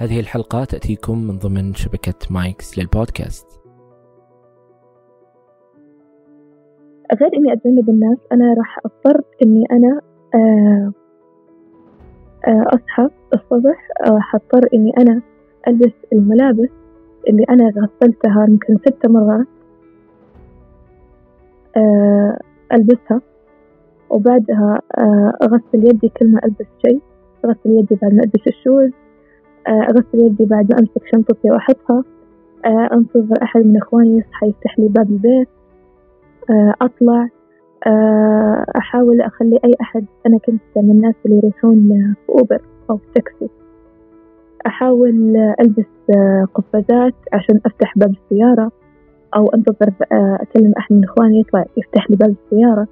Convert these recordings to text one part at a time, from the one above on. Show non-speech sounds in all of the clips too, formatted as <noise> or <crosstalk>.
هذه الحلقة تأتيكم من ضمن شبكة مايكس للبودكاست. غير إني أتجنب الناس. أنا راح أضطر إني أنا آه، آه، أصحى الصبح راح أضطر إني أنا ألبس الملابس اللي أنا غسلتها يمكن ست مرات آه، ألبسها. وبعدها أغسل يدي كل ما ألبس شيء. أغسل يدي بعد ما ألبس الشوز. أغسل يدي بعد ما أمسك شنطتي وأحطها. أنتظر أحد من إخواني يصحى يفتح لي باب البيت. أطلع. أحاول أخلي أي أحد أنا كنت من الناس اللي يروحون في أوبر أو في تاكسي. أحاول ألبس قفازات عشان أفتح باب السيارة أو أنتظر أكلم أحد من إخواني يطلع يفتح لي باب السيارة.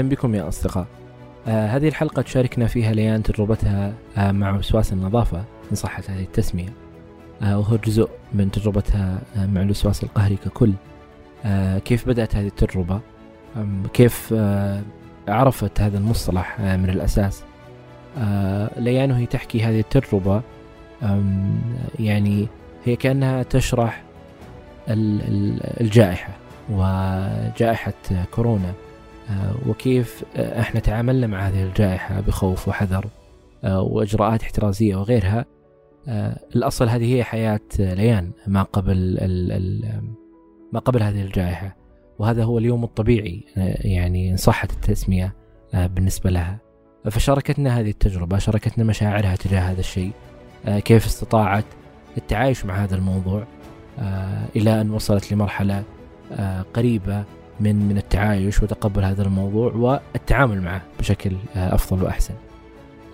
أهلا بكم يا أصدقاء. آه هذه الحلقة تشاركنا فيها ليان تجربتها آه مع وسواس النظافة إن صحت هذه التسمية. آه وهو جزء من تجربتها آه مع الوسواس القهري ككل. آه كيف بدأت هذه التجربة؟ كيف آه عرفت هذا المصطلح آه من الأساس؟ آه ليان وهي تحكي هذه التجربة يعني هي كأنها تشرح الجائحة وجائحة كورونا. وكيف آه، إحنا تعاملنا مع هذه الجائحة بخوف وحذر آه، وإجراءات احترازية وغيرها. الأصل هذه هي حياة ليان ما قبل ما قبل هذه الجائحة. وهذا هو اليوم الطبيعي يعني إن صحت التسمية بالنسبة لها. فشاركتنا هذه التجربة شاركتنا مشاعرها تجاه هذا الشيء. كيف استطاعت التعايش مع هذا الموضوع إلى أن وصلت لمرحلة قريبة من من التعايش وتقبل هذا الموضوع والتعامل معه بشكل آه، أفضل وأحسن.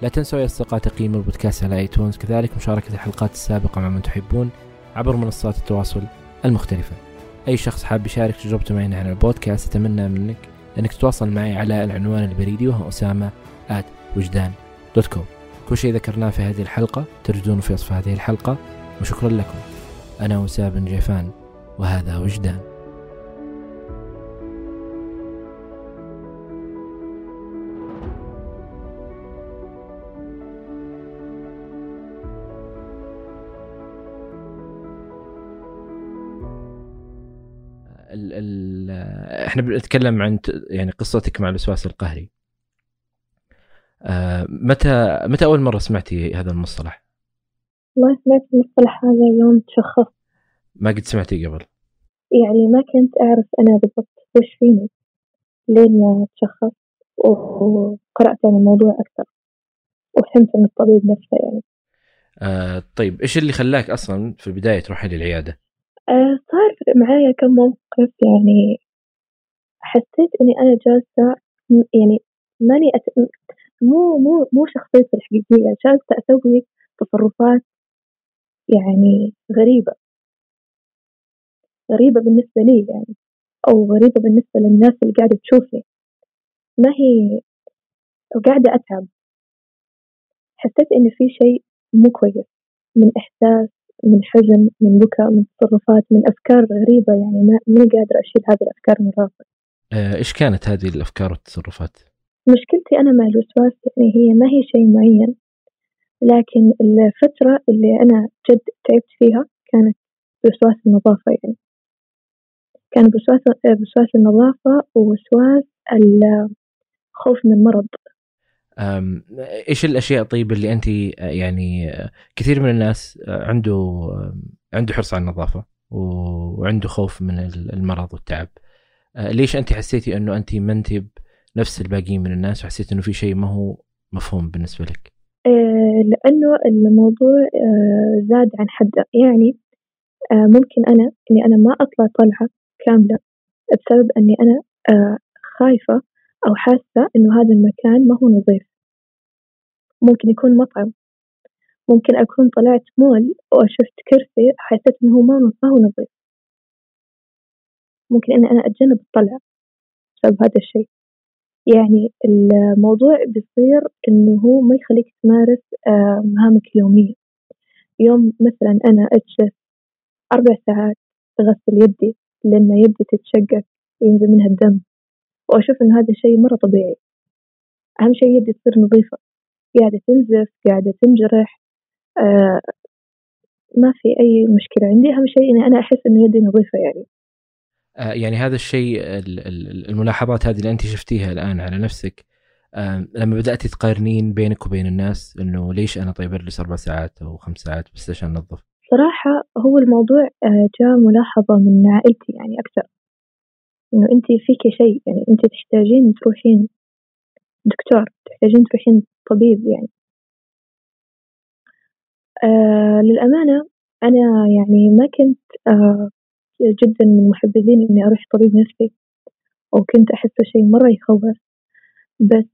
لا تنسوا يا أصدقاء تقييم البودكاست على ايتونز كذلك مشاركة الحلقات السابقة مع من تحبون عبر منصات التواصل المختلفة. أي شخص حاب يشارك تجربته معنا على البودكاست أتمنى منك أنك تتواصل معي على العنوان البريدي وهو أسامة وجدان دوت كوم. كل شيء ذكرناه في هذه الحلقة تجدونه في وصف هذه الحلقة وشكرا لكم. أنا وسام بن جيفان وهذا وجدان. إحنا بنتكلم عن يعني قصتك مع الوسواس القهري آه متى متى أول مرة سمعتي هذا المصطلح؟ ما سمعت المصطلح هذا يوم تشخصت ما قد سمعتي قبل؟ يعني ما كنت أعرف أنا بالضبط وش فيني لين ما تشخصت وقرأت عن الموضوع أكثر وفهمت من الطبيب نفسه يعني آه طيب إيش اللي خلاك أصلا في البداية تروحي للعيادة؟ آه، صار معايا كم موقف يعني حسيت إني أنا جالسة يعني ماني أت... مو مو مو شخصيتي الحقيقية جالسة أسوي تصرفات يعني غريبة. غريبة بالنسبة لي يعني أو غريبة بالنسبة للناس اللي قاعدة تشوفني. ما هي وقاعدة أتعب. حسيت إن في شيء مو كويس. من إحساس من حزن من بكاء من تصرفات من أفكار غريبة يعني ما ماني قادرة أشيل هذه الأفكار من راسي. آه، إيش كانت هذه الأفكار والتصرفات؟ مشكلتي أنا مع الوسواس يعني هي ما هي شيء معين لكن الفترة اللي أنا جد تعبت فيها كانت بوسواس النظافة يعني. كان بوسواس بوسواس النظافة ووسواس الخوف من المرض إيش الأشياء طيب اللي انت يعني كثير من الناس عنده عنده حرص على النظافة وعنده خوف من المرض والتعب؟ ليش أنت حسيتي إنه أنت ما انت نفس الباقيين من الناس وحسيت إنه في شيء ما هو مفهوم بالنسبة لك؟ لأنه الموضوع زاد عن حده يعني ممكن أنا إني أنا ما أطلع طلعة كاملة بسبب إني أنا خايفة أو حاسة إنه هذا المكان ما هو نظيف. ممكن يكون مطعم. ممكن أكون طلعت مول وشفت كرسي حسيت إنه ما هو نظيف. ممكن إني أنا أتجنب الطلعة بسبب هذا الشيء. يعني الموضوع بيصير إنه هو ما يخليك تمارس آه، مهامك اليومية. يوم مثلا أنا أجلس أربع ساعات أغسل يدي لما يدي تتشقق وينزل منها الدم وأشوف إن هذا الشيء مرة طبيعي. أهم شيء يدي تصير نظيفة. قاعدة تنزف قاعدة تنجرح آه ما في أي مشكلة. عندي أهم شيء إني أنا أحس إن يدي نظيفة يعني. يعني هذا الشيء الملاحظات هذه اللي أنت شفتيها الآن على نفسك آه لما بدأتي تقارنين بينك وبين الناس إنه ليش أنا طيب أجلس أربع ساعات أو خمس ساعات بس عشان أنظف؟ صراحة هو الموضوع آه، جاء ملاحظة من عائلتي يعني أكثر. إنه أنت فيك شيء يعني أنت تحتاجين تروحين دكتور تحتاجين تروحين طبيب يعني. آه للأمانة أنا يعني ما كنت آه جدا من محبذين إني أروح طبيب نفسي وكنت أحسه شيء مرة يخوف. بس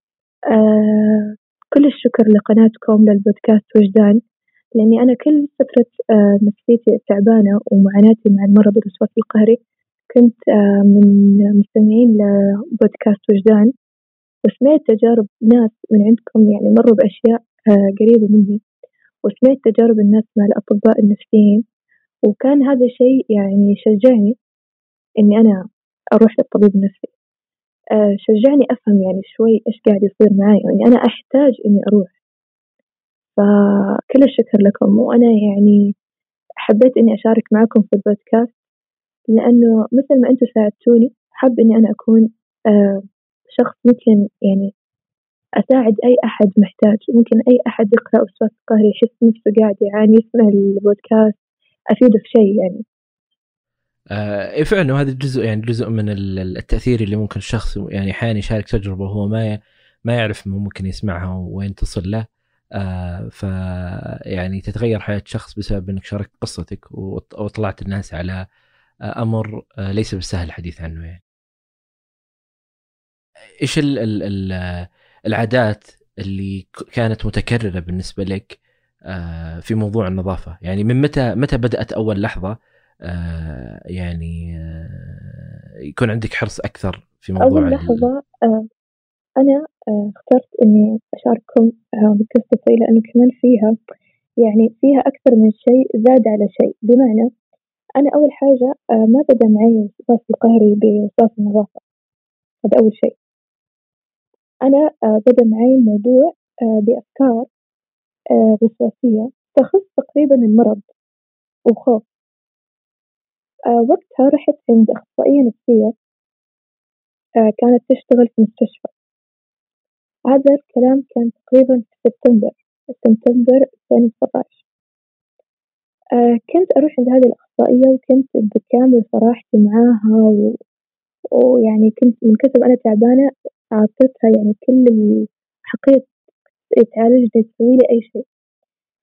آه كل الشكر لقناتكم للبودكاست وجدان لأني أنا كل فترة آه نفسيتي تعبانة ومعاناتي مع المرض الوسواس القهري كنت آه من مستمعين لبودكاست وجدان وسمعت تجارب ناس من عندكم يعني مروا بأشياء آه قريبة مني وسمعت تجارب الناس مع الأطباء النفسيين. وكان هذا الشيء يعني شجعني إني أنا أروح للطبيب النفسي. آه شجعني أفهم يعني شوي إيش قاعد يصير معي يعني أنا أحتاج إني أروح. فكل الشكر لكم وأنا يعني حبيت إني أشارك معكم في البودكاست لأنه مثل ما أنتم ساعدتوني حاب إني أنا أكون آه شخص ممكن يعني أساعد أي أحد محتاج. ممكن أي أحد يقرأ وسواس قهري يحس نفسه قاعد يعاني يسمع البودكاست أفيده في شيء يعني آه فعلا وهذا الجزء يعني جزء من التأثير اللي ممكن الشخص يعني أحيانا يشارك تجربة وهو ما ما يعرف ممكن يسمعها وين تصل له آه ف يعني تتغير حياة شخص بسبب إنك شاركت قصتك وطلعت الناس على آه أمر آه ليس بالسهل الحديث عنه يعني. إيش ال ال العادات اللي كانت متكررة بالنسبة لك في موضوع النظافة. يعني من متى متى بدأت أول لحظة آه، يعني آه، يكون عندك حرص أكثر في موضوع أول لحظة أنا اخترت إني أشارككم بقصتي لأنه كمان فيها يعني فيها أكثر من شيء زاد على شيء. بمعنى أنا أول حاجة ما بدا معي وسواس القهري بوسواس النظافة. هذا أول شيء. أنا بدا معي الموضوع بأفكار وسواسية تخص تقريبا المرض. وخوف وقتها رحت عند أخصائية نفسية. كانت تشتغل في مستشفى. هذا الكلام كان تقريبا في سبتمبر. سبتمبر 2019 كنت أروح عند هذه الأخصائية وكنت بكامل صراحتي معاها و... ويعني كنت من كثر أنا تعبانة أعطيتها يعني كل تعالجني تسوي لي أي شيء.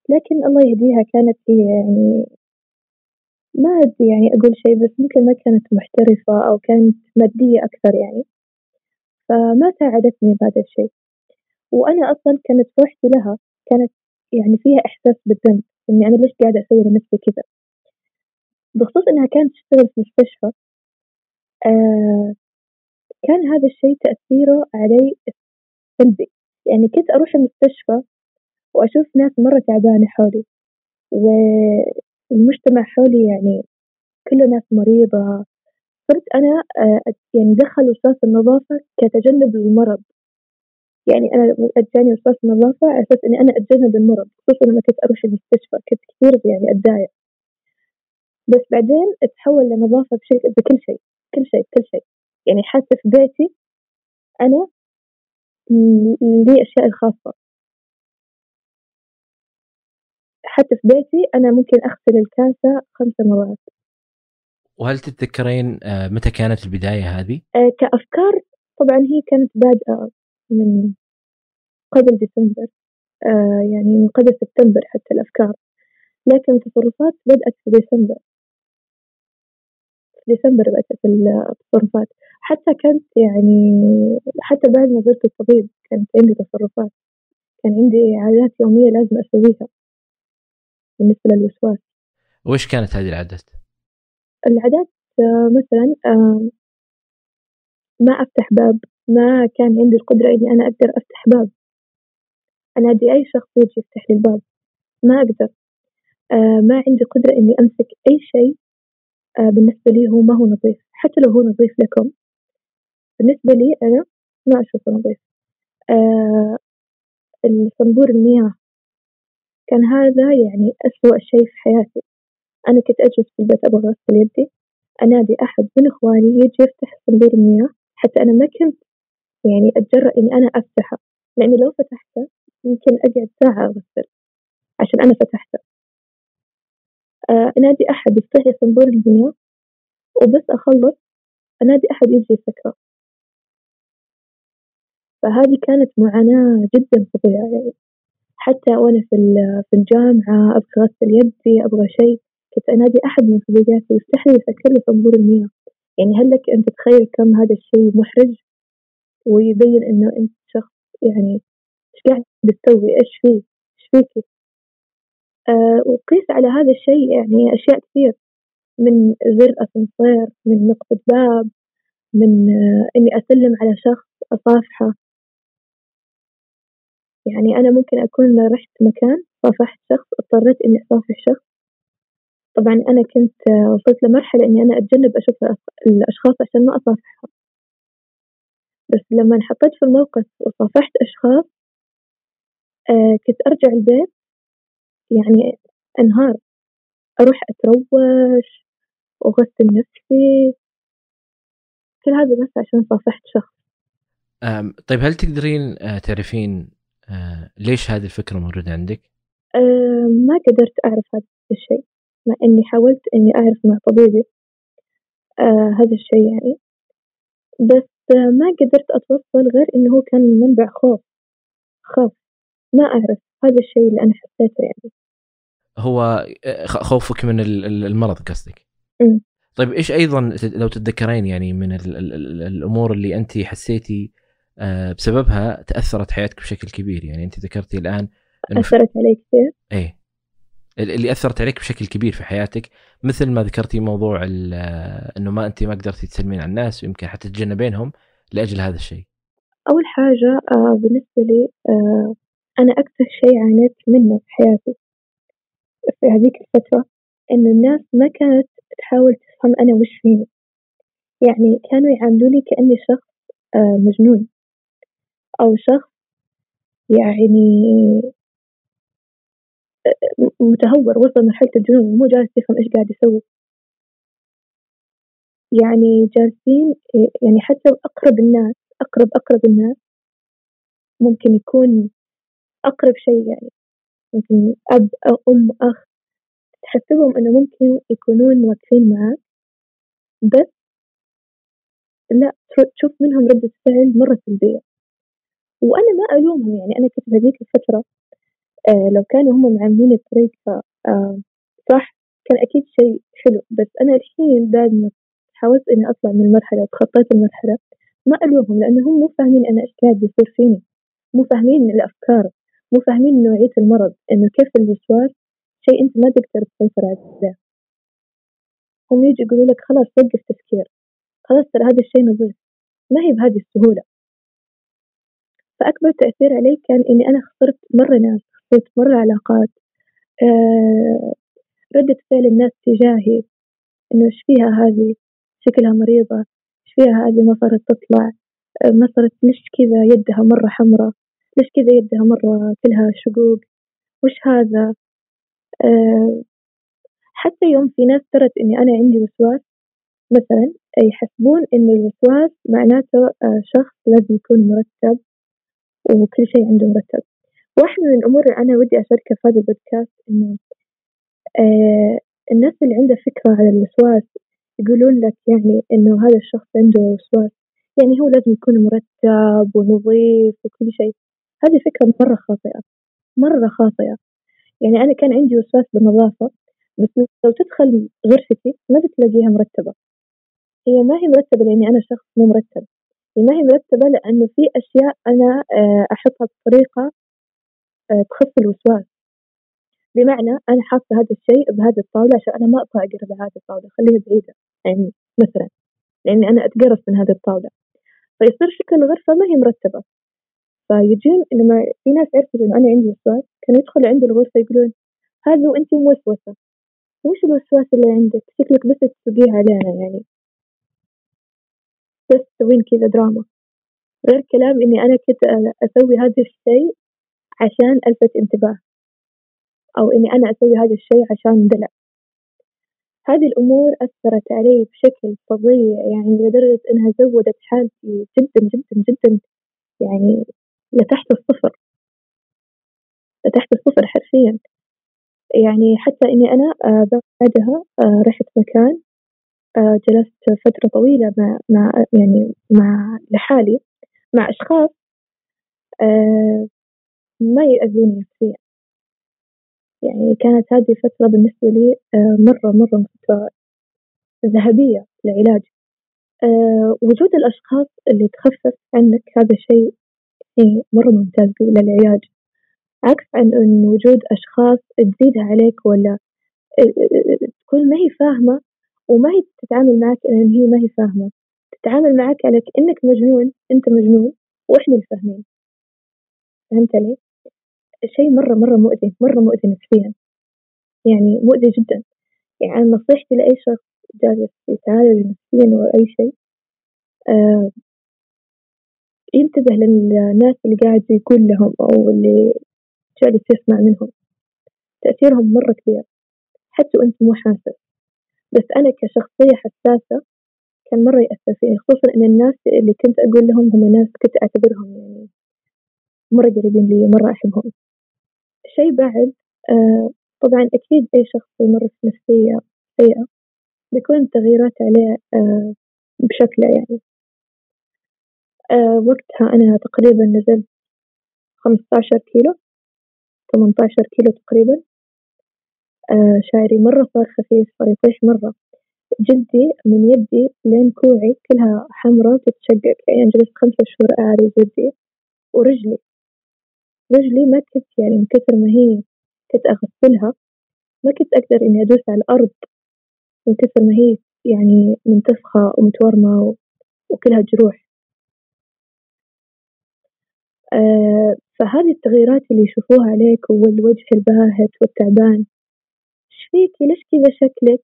لكن الله يهديها. كانت هي يعني ما أدري يعني أقول شيء بس ممكن ما كانت محترفة أو كانت مادية أكثر يعني. فما ساعدتني بهذا الشيء. وأنا أصلا كانت روحتي لها. كانت يعني فيها إحساس بالذنب. إني أنا ليش قاعدة أسوي لنفسي كذا؟ بخصوص إنها كانت تشتغل في مستشفى آه كان هذا الشيء تأثيره علي سلبي يعني كنت أروح المستشفى وأشوف ناس مرة تعبانة حولي والمجتمع حولي يعني كله ناس مريضة. صرت أنا آه، يعني دخل وسواس النظافة كتجنب للمرض يعني أنا أجاني وسواس النظافة على أساس إني أنا أتجنب المرض خصوصا لما كنت أروح المستشفى كنت كثير يعني أتضايق. بس بعدين تحول لنظافة بشيء بكل شيء كل شيء كل شيء. يعني حتى في بيتي أنا لي أشياء الخاصة. حتى في بيتي أنا ممكن أغسل الكاسة خمس مرات. وهل تتذكرين آه، متى كانت البداية هذه؟ آه، كأفكار طبعا هي كانت بادئة من قبل ديسمبر آه، يعني من قبل سبتمبر حتى الأفكار. لكن التصرفات بدأت في ديسمبر. في ديسمبر بدأت التصرفات. حتى كنت يعني حتى بعد ما زرت الطبيب كانت عندي تصرفات. كان عندي عادات يومية لازم أسويها. بالنسبة للوسواس. وإيش كانت هذه العادات؟ العادات آه، مثلا آه، ما أفتح باب ما كان عندي القدرة إني أنا أقدر أفتح باب. أنادي أي شخص يجي يفتح لي الباب. ما أقدر. آه، ما عندي قدرة إني أمسك أي شيء بالنسبة لي هو ما هو نظيف. حتى لو هو نظيف لكم. بالنسبة لي أنا ما أشوفه نظيف الصنبور المياه كان هذا يعني أسوأ شيء في حياتي. أنا كنت أجلس في البيت أبغى أغسل يدي أنادي أحد من إخواني يجي يفتح صندوق المياه حتى أنا ما كنت يعني أتجرأ إني أنا أفتحه لأني لو فتحته يمكن أقعد ساعة أغسل عشان أنا فتحته. آه أنادي أحد يفتح لي صندوق المياه وبس أخلص أنادي أحد يجي يسكره فهذه كانت معاناة جدا فظيعة يعني. حتى وأنا في في الجامعة أبغى أغسل يدي أبغى شيء كنت أنادي أحد من صديقاتي يفتح لي يسكر صنبور المياه. يعني هل لك أن تتخيل كم هذا الشيء محرج؟ ويبين إنه أنت شخص يعني إيش قاعد تسوي إيش فيه إيش فيكي آه وقيس على هذا الشيء يعني أشياء كثير. من زر أسانسير من نقطة باب من آه إني أسلم على شخص أصافحه. يعني أنا ممكن أكون رحت مكان صافحت شخص اضطريت إني أصافح شخص. طبعا أنا كنت وصلت لمرحلة إني أنا أتجنب أشوف الأشخاص عشان ما أصافحهم. بس لما انحطيت في الموقف وصافحت أشخاص آه كنت أرجع البيت يعني أنهار. أروح أتروش وأغسل نفسي. كل هذا بس عشان صافحت شخص. طيب هل تقدرين آه، تعرفين آه ليش هذه الفكرة موجودة عندك؟ آه ما قدرت أعرف هذا الشيء مع إني حاولت إني أعرف مع طبيبي آه هذا الشيء يعني بس آه ما قدرت أتوصل غير إنه هو كان منبع خوف خوف ما أعرف هذا الشيء اللي أنا حسيته يعني هو آه، خوفك من المرض قصدك؟ طيب إيش أيضا لو تتذكرين يعني من الأمور اللي انت حسيتي بسببها تأثرت حياتك بشكل كبير. يعني أنت ذكرتي الآن أثرت علي كثير. إيه. اللي أثرت عليك بشكل كبير في حياتك مثل ما ذكرتي موضوع إنه ما أنت ما قدرتي تسلمين على الناس ويمكن حتى تتجنبينهم لأجل هذا الشيء. أول حاجة آه، بالنسبة لي آه، أنا أكثر شيء عانيت منه في حياتي في هذيك الفترة إنه الناس ما كانت تحاول تفهم أنا وش فيني. يعني كانوا يعاملوني كأني شخص مجنون. أو شخص يعني متهور وصل مرحلة الجنون مو جالس يفهم إيش قاعد يسوي. يعني جالسين يعني حتى أقرب الناس أقرب أقرب الناس ممكن يكون أقرب شيء يعني. ممكن أب أو أم أخ تحسبهم إنه ممكن يكونون واقفين معك بس لا تشوف منهم ردة فعل مرة سلبية. وأنا ما ألومهم يعني أنا كنت هذيك الفترة آه لو كانوا هم معامليني بطريقة آه صح كان أكيد شيء حلو. بس أنا الحين بعد ما حاولت إني أطلع من المرحلة وتخطيت المرحلة ما ألومهم لأنهم مو فاهمين أنا إيش قاعد يصير فيني. مو فاهمين الأفكار مو فاهمين نوعية المرض إنه كيف الوسواس شيء أنت ما تقدر تسيطر عليه. هم يجي يقولوا لك خلاص وقف تفكير خلاص ترى هذا الشيء نظيف. ما هي بهذه السهولة. فأكبر تأثير علي كان إني أنا خسرت مرة ناس خسرت مرة علاقات. آه ردة فعل الناس تجاهي. إنه إيش فيها هذه؟ شكلها مريضة. إيش فيها هذه؟ ما صارت تطلع. آه ما صارت ليش كذا يدها مرة حمراء ليش كذا يدها مرة كلها شقوق؟ وش هذا؟ آه حتى يوم في ناس ترت إني أنا عندي وسواس مثلا يحسبون إن الوسواس معناته شخص لازم يكون مرتب. وكل شيء عنده مرتب. واحدة من الأمور اللي أنا ودي أشاركها في هذا البودكاست إنه آه الناس اللي عندها فكرة على الوسواس يقولون لك يعني إنه هذا الشخص عنده وسواس. يعني هو لازم يكون مرتب ونظيف وكل شيء. هذه فكرة مرة خاطئة. مرة خاطئة. يعني أنا كان عندي وسواس بالنظافة بس لو تدخل غرفتي ما بتلاقيها مرتبة. هي ما هي مرتبة لأني أنا شخص مو مرتب. ما هي مرتبة لأنه في أشياء أنا آه، أحطها بطريقة آه، تخص الوسواس. بمعنى أنا حاطة هذا الشيء بهذه الطاولة عشان أنا ما أبغى أقرب هذه الطاولة خليها بعيدة يعني مثلا لأني أنا أتقرف من هذه الطاولة. فيصير شكل الغرفة ما هي مرتبة. فيجون لما في ناس عرفوا إنه أنا عندي وسواس كانوا يدخلوا عندي الغرفة يقولون هذا وأنت موسوسة. وش الوسواس اللي عندك؟ شكلك بس تسوقيه علينا يعني. بس تسوين كذا دراما. غير كلام إني أنا كنت أسوي هذا الشيء عشان ألفت انتباه. أو إني أنا أسوي هذا الشيء عشان دلع هذه الأمور أثرت علي بشكل فظيع يعني لدرجة إنها زودت حالتي جدا جدا جدا يعني لتحت الصفر. لتحت الصفر حرفيا. يعني حتى إني أنا آه، بعدها آه، رحت مكان آه، جلست فترة طويلة مع, مع يعني مع لحالي مع أشخاص ما يأذوني نفسيا. يعني كانت هذه الفترة بالنسبة لي مرة مرة فترة ذهبية للعلاج. وجود الأشخاص اللي تخفف عنك هذا شيء مرة ممتاز للعلاج. عكس عن إن وجود أشخاص تزيدها عليك ولا تكون ما هي فاهمة وما هي تتعامل معك لأن هي ما هي فاهمة. تتعامل معك على كأنك مجنون أنت مجنون وإحنا الفاهمين فهمت علي؟ شيء مرة مرة مؤذي مرة مؤذي نفسيا. يعني مؤذي جدا. يعني نصيحتي لأي شخص جالس يتعالج نفسيا أو أي شيء آه ينتبه للناس اللي قاعد يقول لهم أو اللي جالس يسمع منهم. تأثيرهم مرة كبير. حتى وأنت مو حاسس. بس أنا كشخصية حساسة كان مرة يأثر فيني خصوصا إن الناس اللي كنت أقول لهم هم ناس كنت أعتبرهم يعني مرة قريبين لي ومرة أحبهم. شيء بعد آه طبعا أكيد أي شخص يمر في نفسية سيئة بيكون التغييرات عليه آه بشكله يعني. آه وقتها أنا تقريبا نزلت خمسة عشر كيلو ثمانية عشر كيلو تقريبا. شعري مرة صار خفيف صار يطيح مرة. جلدي من يدي لين كوعي كلها حمرة تتشقق. يعني جلست خمسة شهور أعري جلدي ورجلي. رجلي ما كنت يعني من كثر ما هي كنت أغسلها ما كنت أقدر إني أدوس على الأرض. من كثر ما هي يعني منتفخة ومتورمة وكلها جروح. آه فهذه التغييرات اللي يشوفوها عليك والوجه الباهت والتعبان فيكي ليش كذا شكلك؟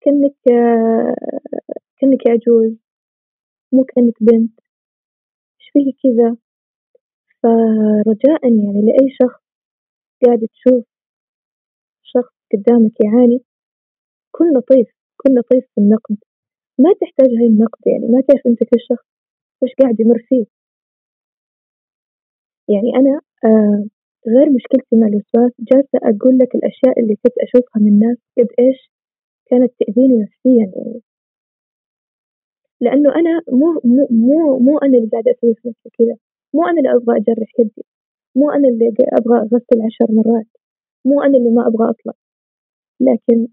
كأنك آه كأنك عجوز مو كأنك بنت. إيش فيكي كذا؟ فرجاء يعني لأي شخص قاعد تشوف شخص قدامك يعاني كن لطيف كن لطيف في النقد. ما تحتاج هاي النقد يعني ما تعرف أنت كل شخص وش قاعد يمر فيه. يعني أنا آه غير مشكلتي مع الوسواس جالسة أقول لك الأشياء اللي كنت أشوفها من الناس قد إيش كانت تأذيني نفسيا يعني. لأنه أنا مو مو مو مو أنا اللي قاعدة أسوي في نفسي كذا. مو أنا اللي أبغى أجرح يدي. مو أنا اللي أبغى أغسل عشر مرات. مو أنا اللي ما أبغى أطلع. لكن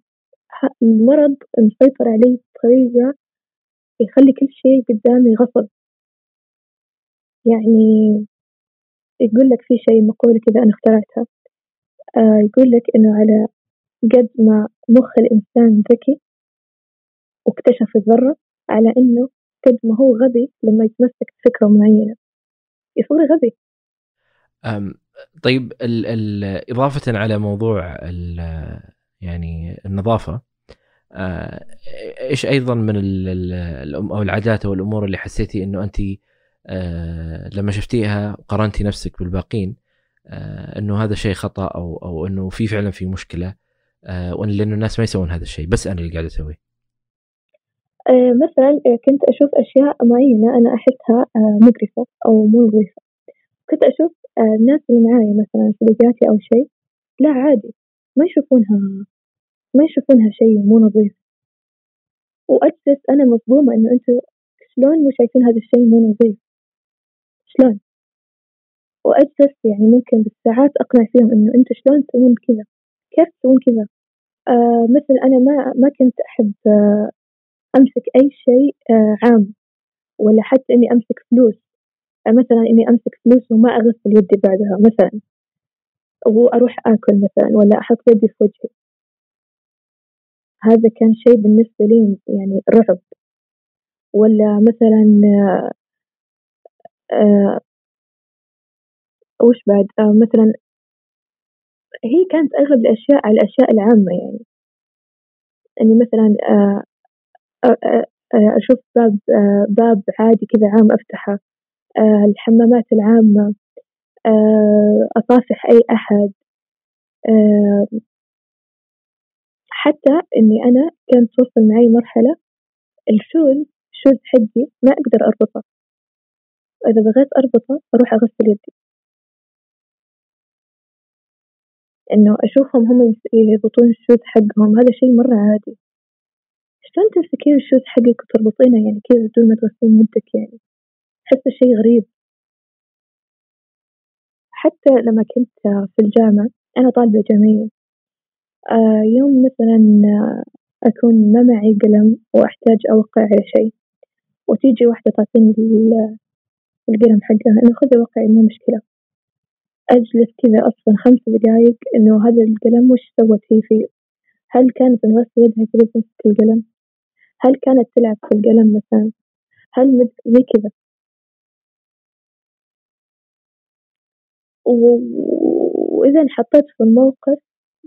المرض مسيطر علي بطريقة يخلي كل شيء قدامي غصب. يعني يقول لك في شيء مقولة كذا أنا اخترعتها. آه يقول لك إنه على قد ما مخ الإنسان ذكي واكتشف الذرة على إنه قد ما هو غبي لما يتمسك بفكرة معينة. يصير غبي. أم طيب ال ال إضافة على موضوع ال يعني النظافة آه، إيش أيضا من ال أو العادات أو الأمور اللي حسيتي إنه انت آه، لما شفتيها قارنتي نفسك بالباقين آه، إنه هذا شيء خطأ أو أو إنه في فعلا في مشكلة آه، لأنه الناس ما يسوون هذا الشيء بس أنا اللي قاعد أسويه. مثلا كنت أشوف أشياء معينة أنا أحسها مقرفة أو مو نظيفه. كنت أشوف الناس اللي معاي مثلا صديقاتي أو شيء لا عادي ما يشوفونها ما يشوفونها شيء مو نظيف وأجلس أنا مصدومه إنه أنتم شلون مو شايفين هذا الشيء مو نظيف شلون؟ وأجلس يعني ممكن بالساعات أقنع فيهم إنه أنتوا شلون تسوون كذا؟ كيف تسوون كذا؟ آه مثل أنا ما ما كنت أحب آه أمسك أي شيء آه، عام ولا حتى إني أمسك فلوس. آه، مثلا إني أمسك فلوس وما أغسل يدي بعدها مثلا. وأروح آكل مثلا ولا أحط يدي في وجهي. هذا كان شيء بالنسبة لي يعني رعب. ولا مثلا آه, آه، وش بعد؟ آه مثلا هي كانت أغلب الأشياء على الأشياء العامة يعني. إني مثلا آه آه أشوف باب آه باب عادي كذا عام أفتحه. آه الحمامات العامة. آه أصافح أي أحد. آه حتى إني أنا كانت توصل معي مرحلة ال shoes ال shoes حقي ما أقدر أربطه. إذا بغيت أربطه أروح أغسل يدي. إنه أشوفهم هم يربطون ال shoes حقهم هذا شيء مرة عادي. شلون تمسكين ال shoes حقك وتربطينه؟ يعني كذا بدون ما تغسلين يدك يعني؟ أحسه شيء غريب. حتى لما كنت في الجامعة أنا طالبة جامعية. آه يوم مثلا أكون ما معي قلم وأحتاج أوقع على شيء وتيجي واحدة تعطيني القلم حقها إنه خذي وقعي مو مشكلة. أجلس كذا أصلا خمس دقايق إنه هذا القلم وش سوت فيه هل كانت تغسل يدها كذا تمسك القلم؟ هل كانت تلعب في القلم مثلا؟ هل مد... زي كذا. وإذا انحطيت في الموقف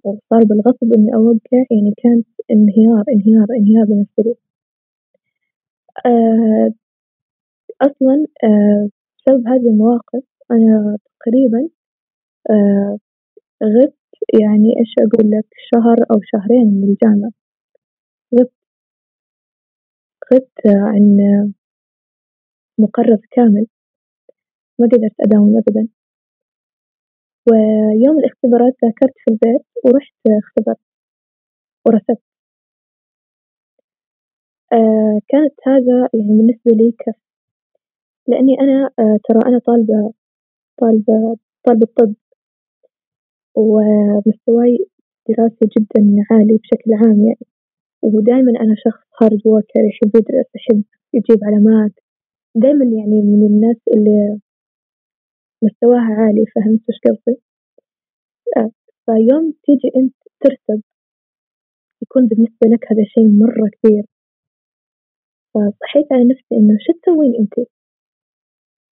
وصار بالغصب إني أوقع يعني كانت انهيار انهيار انهيار بالنسبة لي آه أصلا آه بسبب هذه المواقف أنا تقريبا آه غبت يعني إيش أقول لك شهر أو شهرين من الجامعة. غبت. غبت عن مقرر كامل. ما قدرت أداوم أبدا. ويوم الاختبارات ذاكرت في البيت ورحت اختبرت ورسبت آه كانت هذا يعني بالنسبة لي كف لأني أنا آه ترى أنا طالبة طالبة طالبة طب ومستواي دراسي جدا عالي بشكل عام يعني ودائما أنا شخص hard worker يحب يدرس يحب يجيب علامات دائما يعني من الناس اللي مستواها عالي فهمت وش قصدي؟ آه، فيوم تيجي أنت ترسب يكون بالنسبة لك هذا شيء مرة كبير فصحيت على نفسي إنه شو تسوين أنت؟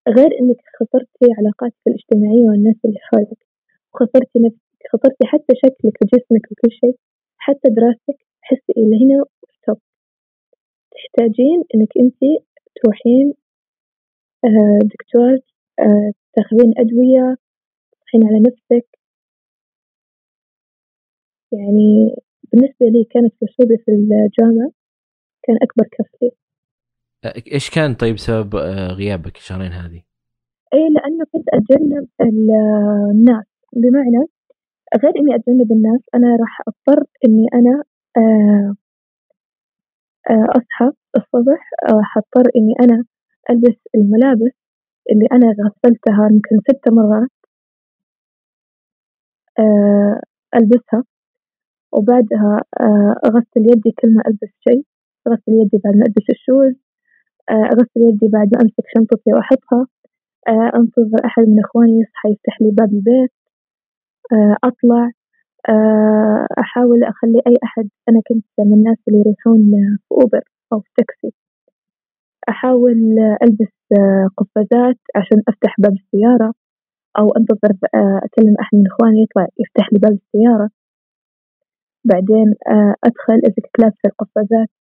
غير إنك خسرتي علاقاتك الاجتماعية والناس اللي حولك وخسرتي نفسك خسرتي حتى شكلك وجسمك وكل شيء حتى دراستك تحسي إلى هنا ستوب تحتاجين إنك أنت تروحين آه، دكتور آه، تاخذين أدوية تروحين على نفسك. يعني بالنسبة لي كانت رسوبي في الجامعة كان أكبر كف إيش كان طيب سبب غيابك الشهرين هذه؟ اي لأنه كنت أتجنب الناس. بمعنى غير إني أتجنب الناس أنا راح أضطر إني أنا أصحى الصبح راح أضطر إني أنا ألبس الملابس اللي أنا غسلتها يمكن ست مرات ألبسها. وبعدها أغسل يدي كل ما ألبس شيء. أغسل يدي بعد ما ألبس الشوز. آه، أغسل يدي بعد ما أمسك شنطتي وأحطها. آه، أنتظر أحد من إخواني يصحى يفتح لي باب البيت. آه، أطلع. أحاول أخلي أي أحد أنا كنت من الناس اللي يروحون في أوبر أو في تاكسي. أحاول ألبس قفازات عشان أفتح باب السيارة أو أنتظر أكلم أحد من إخواني يطلع يفتح لي باب السيارة. بعدين أدخل إذا كنت لابسة القفازات. آه،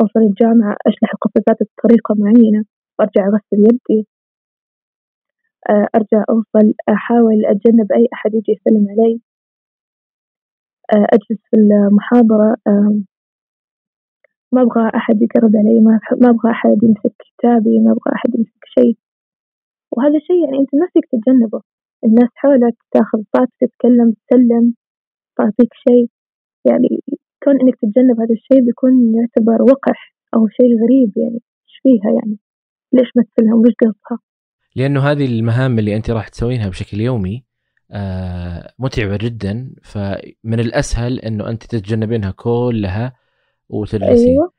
أوصل الجامعة أشلح القفازات بطريقة معينة وأرجع أغسل يدي. آه، أرجع أوصل أحاول أتجنب أي أحد يجي يسلم علي. آه، أجلس في المحاضرة. ما أبغى أحد يقرب علي ما أبغى أحد يمسك كتابي ما أبغى أحد يمسك شيء. وهذا الشيء يعني أنت ما فيك تتجنبه. الناس حولك تاخذ طاقة تتكلم تسلم تعطيك شيء. يعني كون إنك تتجنب هذا الشيء بيكون يعتبر وقح أو شيء غريب يعني إيش فيها يعني؟ ليش مثلها وش قصدها؟ لأنه هذه المهام اللي أنت راح تسوينها بشكل يومي آه متعبة جدا فمن الأسهل إنه أنت تتجنبينها كلها وتجلسين. أيوة.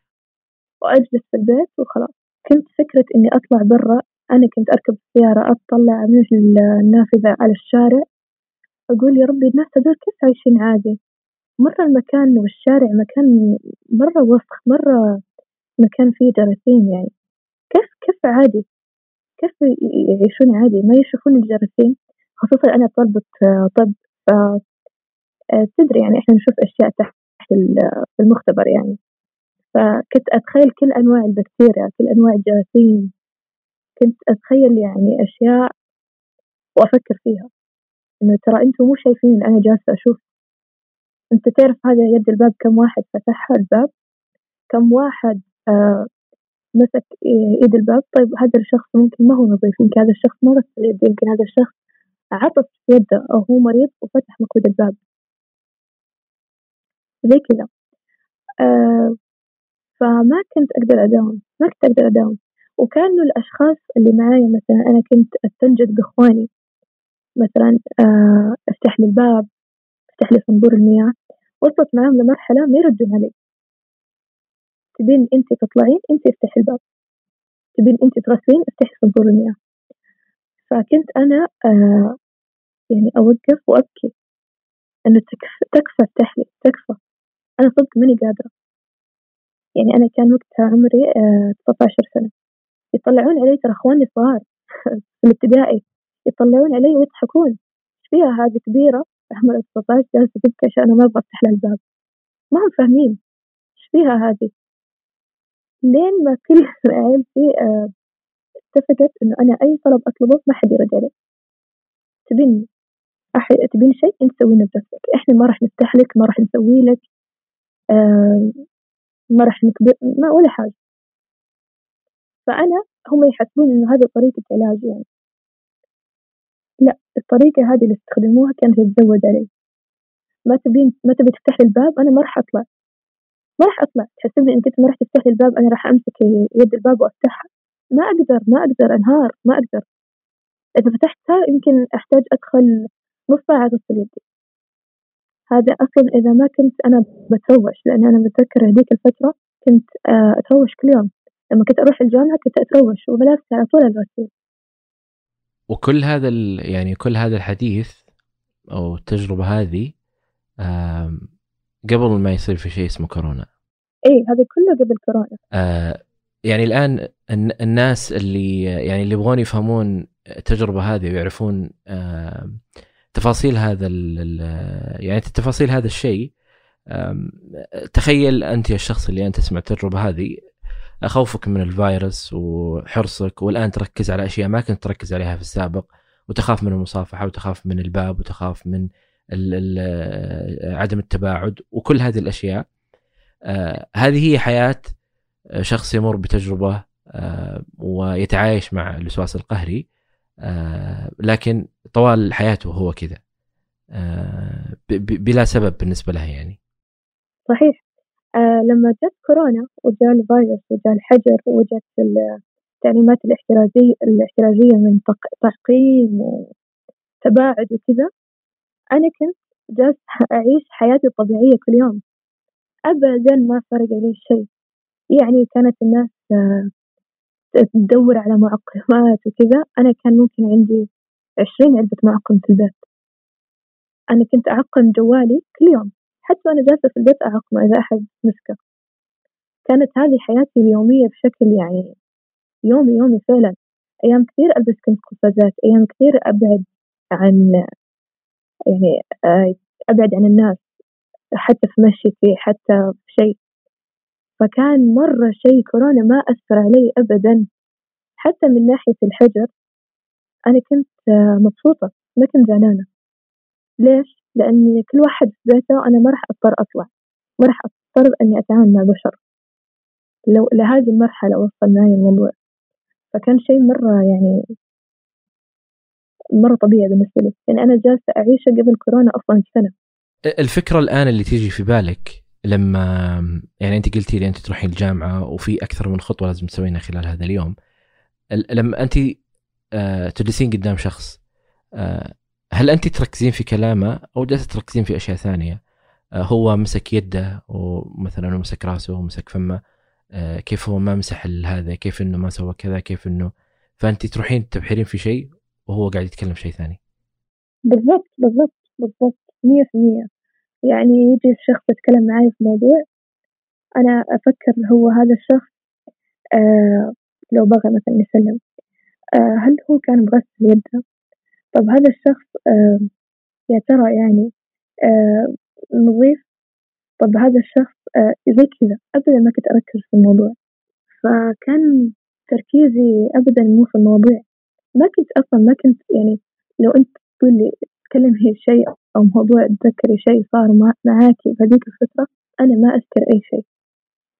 وأجلس في البيت وخلاص. كنت فكرة إني أطلع برا أنا كنت أركب السيارة أطلع من النافذة على الشارع أقول يا ربي الناس هذول كيف عايشين عادي؟ مرة المكان والشارع مكان مرة وسخ مرة مكان فيه جراثيم يعني. كيف كيف عادي؟ كيف يعيشون عادي؟ ما يشوفون الجراثيم؟ خصوصا أنا طالبة طب ف تدري يعني إحنا نشوف أشياء تحت المختبر يعني. فكنت أتخيل كل أنواع البكتيريا كل أنواع الجراثيم. كنت أتخيل يعني أشياء وأفكر فيها. إنه ترى أنتم مو شايفين أنا جالسة أشوف أنت تعرف هذا يد الباب كم واحد فتحها الباب؟ كم واحد آه مسك يد الباب؟ طيب هذا الشخص ممكن ما هو نظيف يمكن هذا الشخص ما غسل يده يمكن هذا الشخص عطس يده أو هو مريض وفتح مقود الباب. زي كذا. آه فما كنت أقدر أداوم ما كنت أقدر أداوم. وكانوا الأشخاص اللي معايا مثلا أنا كنت أستنجد بإخواني. مثلا آه أفتح لي الباب أفتح لي صنبور المياه. وصلت معاهم لمرحلة ما يردون علي تبين أنت تطلعين أنت افتحي الباب. تبين أنت تغسلين افتحي صنبور المياه. فكنت أنا آه يعني أوقف وأبكي. إنه تكفى تكفى افتح لي تكفى. أنا صدق ماني قادرة. يعني أنا كان وقتها عمري آه 19 سنة. يطلعون علي ترى إخواني صغار <laughs> في الابتدائي. يطلعون علي ويضحكون. إيش فيها هذه كبيرة؟ عمرها 19 جالسة تبكي عشان أنا ما أبغى أفتح لها الباب. ما هم فاهمين. إيش فيها هذه؟ لين ما كل عيلتي آه اتفقت إنه أنا أي طلب أطلبه ما حد يرد علي تبين أح... تبين شيء أنت تسوينه بنفسك إحنا ما راح نفتح لك ما راح نسوي لك آه ما راح نكبر ما ولا حاجة. فأنا هم يحسبون إنه هذه طريقة علاج يعني. لا الطريقة هذه اللي استخدموها كانت تتزود علي. ما تبين ما تبي تفتح لي الباب أنا ما راح أطلع. ما راح أطلع. تحسبني إنك أنت ما راح تفتح لي الباب أنا راح أمسك يد الباب وأفتحها. ما أقدر ما أقدر أنهار ما أقدر. إذا فتحتها يمكن أحتاج أدخل نص ساعة أغسل يدي. هذا أصلا إذا ما كنت أنا بتروش لأن أنا بتذكر هذيك الفترة كنت أتروش كل يوم. لما كنت أروح الجامعة كنت أتروش وملابسي على طول الغسيل. وكل هذا يعني كل هذا الحديث أو التجربة هذه قبل ما يصير في شيء اسمه كورونا. اي هذا كله قبل كورونا. آه يعني الآن الناس اللي يعني اللي يبغون يفهمون التجربة هذه ويعرفون آه تفاصيل هذا يعني تفاصيل هذا الشيء تخيل أنت يا الشخص اللي أنت تسمع التجربة هذه خوفك من الفيروس وحرصك والآن تركز على أشياء ما كنت تركز عليها في السابق وتخاف من المصافحة وتخاف من الباب وتخاف من عدم التباعد وكل هذه الأشياء. آه هذه هي حياة شخص يمر بتجربة آه ويتعايش مع الوسواس القهري. آه لكن طوال حياته هو كذا. آه بلا سبب بالنسبة له يعني. صحيح. آه لما جت كورونا وجاء الفيروس وجاء الحجر وجت التعليمات الاحترازية الاحترازية من تعقيم وتباعد وكذا أنا كنت جالسة أعيش حياتي الطبيعية كل يوم. أبدا ما فرق علي شيء. يعني كانت الناس تدور على معقمات وكذا. أنا كان ممكن عندي عشرين علبة معقم في البيت. أنا كنت أعقم جوالي كل يوم. حتى وأنا جالسة في البيت أعقمه إذا أحد مسكة. كانت هذه حياتي اليومية بشكل يعني يومي يومي فعلا. أيام كثير ألبس كنت قفازات أيام كثير أبعد عن يعني آه، أبعد عن الناس حتى في مشيتي حتى في شيء. فكان مرة شيء كورونا ما أثر علي أبدا. حتى من ناحية الحجر أنا كنت آه، مبسوطة ما كنت زعلانة. ليش؟ لأني كل واحد في بيته أنا ما راح أضطر أطلع ما راح أضطر إني أتعامل مع بشر. لو لهذه المرحلة وصل معي الموضوع. فكان شيء مرة يعني مرة طبيعي بالنسبة لي. يعني أنا جالسة أعيشه قبل كورونا أصلا سنة. الفكرة الآن اللي تيجي في بالك لما يعني أنت قلتي لي أنت تروحين الجامعة وفي أكثر من خطوة لازم تسوينها خلال هذا اليوم. لما أنت آه، تجلسين قدام شخص آه، هل أنت تركزين في كلامه أو جالسة تركزين في أشياء ثانية؟ هو مسك يده ومثلا مسك رأسه ومسك فمه كيف هو ما مسح هذا؟ كيف إنه ما سوى كذا؟ كيف إنه؟ فأنت تروحين تبحرين في شيء وهو قاعد يتكلم شيء ثاني. بالضبط بالضبط بالضبط 100% يعني يجي الشخص يتكلم معي في موضوع أنا أفكر هو هذا الشخص آه لو بغى مثلا يسلم. آه هل هو كان بغسل يده؟ طب هذا الشخص آه يا ترى يعني آه نظيف؟ طب هذا الشخص آه زي كذا. أبدا ما كنت أركز في الموضوع. فكان تركيزي أبدا مو في المواضيع. ما كنت أصلا ما كنت يعني لو أنت تقول لي تكلمي شيء أو موضوع تذكري شيء صار معاكي بهذيك الفترة أنا ما أذكر أي شيء.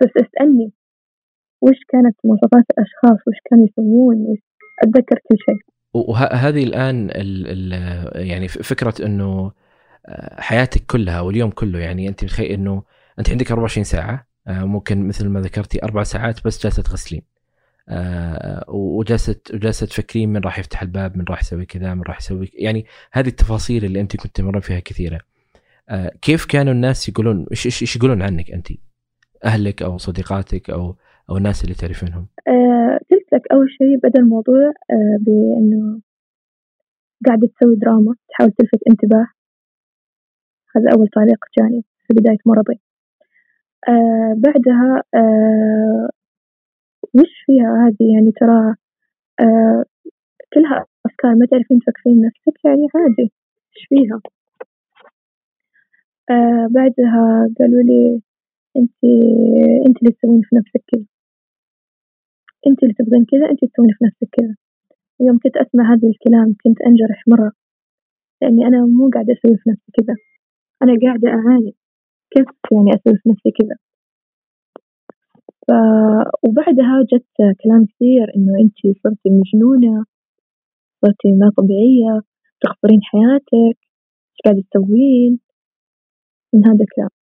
بس أسألني وش كانت مواصفات الأشخاص؟ وش كانوا يسوون؟ أتذكر كل شيء؟ وهذه الآن ال ال يعني فكرة أنه آه، حياتك كلها واليوم كله يعني أنت متخيل أنه أنت عندك 24 ساعة آه، ممكن مثل ما ذكرتي أربع ساعات بس جالسة تغسلين. آه، وجالسة وجالسة تفكرين من راح يفتح الباب من راح يسوي كذا من راح يسوي يعني هذه التفاصيل اللي أنت كنت تمرين فيها كثيرة. كيف كانوا الناس يقولون إيش إيش إيش يقولون عنك أنت؟ أهلك أو صديقاتك أو أو الناس اللي تعرفينهم؟ لك أول شيء بدا الموضوع آه بإنه قاعدة تسوي دراما تحاول تلفت انتباه. هذا أول تعليق جاني في بداية مرضي. آه بعدها آه وش فيها هذه يعني ترى؟ كلها أفكار ما تعرفين تفكرين نفسك يعني عادي. إيش فيها؟ بعدها قالوا لي أنت أنت اللي تسوين في نفسك كذا. أنت اللي تبغين كذا أنت تسوين في نفسك كذا. يوم كنت أسمع هذا الكلام كنت أنجرح مرة لأني أنا مو قاعدة أسوي في نفسي كذا. أنا قاعدة أعاني كيف يعني أسوي في نفسي كذا. ف... وبعدها جت كلام كثير إنه أنت صرتي مجنونة صرتي ما طبيعية تخسرين حياتك إيش قاعدة تسوين؟ من هذا الكلام.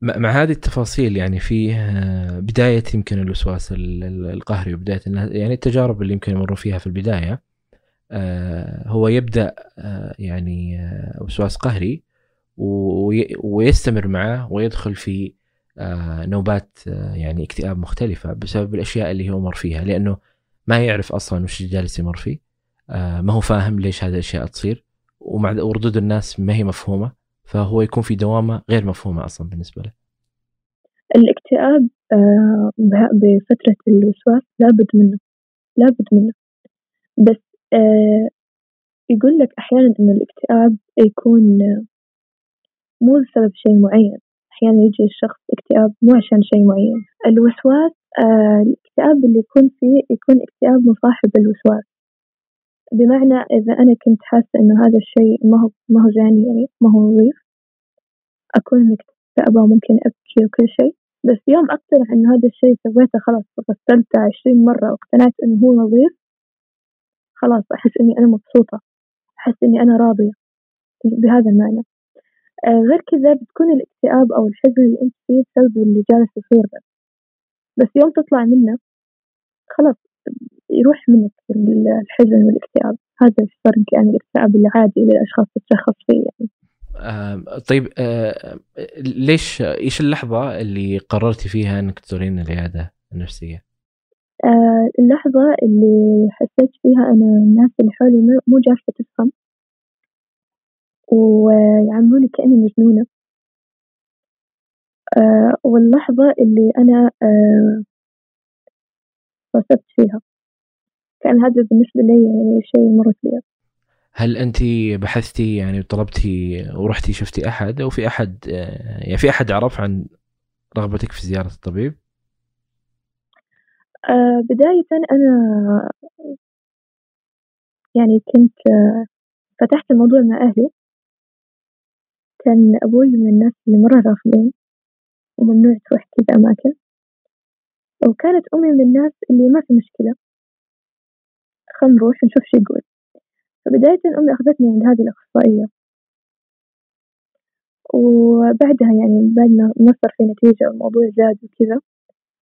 مع هذه التفاصيل يعني في بداية يمكن الوسواس القهري وبداية يعني التجارب اللي يمكن يمروا فيها في البداية آه، هو يبدأ آه، يعني آه، وسواس قهري ويستمر معه ويدخل في آه، نوبات آه، يعني اكتئاب مختلفة بسبب الأشياء اللي هو مر فيها لأنه ما يعرف أصلا وش جالس يمر فيه آه، ما هو فاهم ليش هذه الأشياء تصير وردود الناس ما هي مفهومة فهو يكون في دوامة غير مفهومة أصلا بالنسبة له. الاكتئاب بفترة الوسواس لابد منه لابد منه. بس يقول لك أحيانا إن الاكتئاب يكون مو بسبب شيء معين. أحيانا يجي الشخص اكتئاب مو عشان شيء معين. الوسواس آه الاكتئاب اللي يكون فيه يكون اكتئاب مصاحب الوسواس. بمعنى إذا أنا كنت حاسة إنه هذا الشيء ما هو ما هو جاني يعني ما هو نظيف أكون مكتئبة وممكن أبكي وكل شيء بس يوم أقتنع إنه هذا الشيء سويته خلاص غسلته عشرين مرة واقتنعت إنه هو نظيف خلاص أحس إني أنا مبسوطة أحس إني أنا راضية بهذا المعنى. آه، غير كذا بتكون الاكتئاب أو الحزن اللي أنت فيه بسبب اللي جالس يصير بس يوم تطلع منه خلاص يروح منك الحزن والاكتئاب هذا الفرق عن الاكتئاب العادي اللي الأشخاص تتشخص فيه يعني. آه طيب آه ليش إيش اللحظة اللي قررتي فيها إنك تزورين العيادة النفسية؟ آه اللحظة اللي حسيت فيها أنا الناس اللي حولي مو جالسة تفهم ويعاملوني كأني مجنونة آه واللحظة اللي أنا آه فيها كان هذا بالنسبة لي يعني شيء مرة كبير. هل أنت بحثتي يعني وطلبتي ورحتي شفتي أحد أو في أحد آه، يعني في أحد عرف عن رغبتك في زيارة الطبيب؟ آه بداية أنا يعني كنت آه فتحت الموضوع مع أهلي. كان أبوي من الناس اللي مرة رافضين وممنوع تروح كذا أماكن. وكانت أمي من الناس اللي ما في مشكلة. خل نروح نشوف شو يقول. فبداية أمي أخذتني عند هذه الأخصائية. وبعدها يعني بعد ما نصر في نتيجة الموضوع زاد وكذا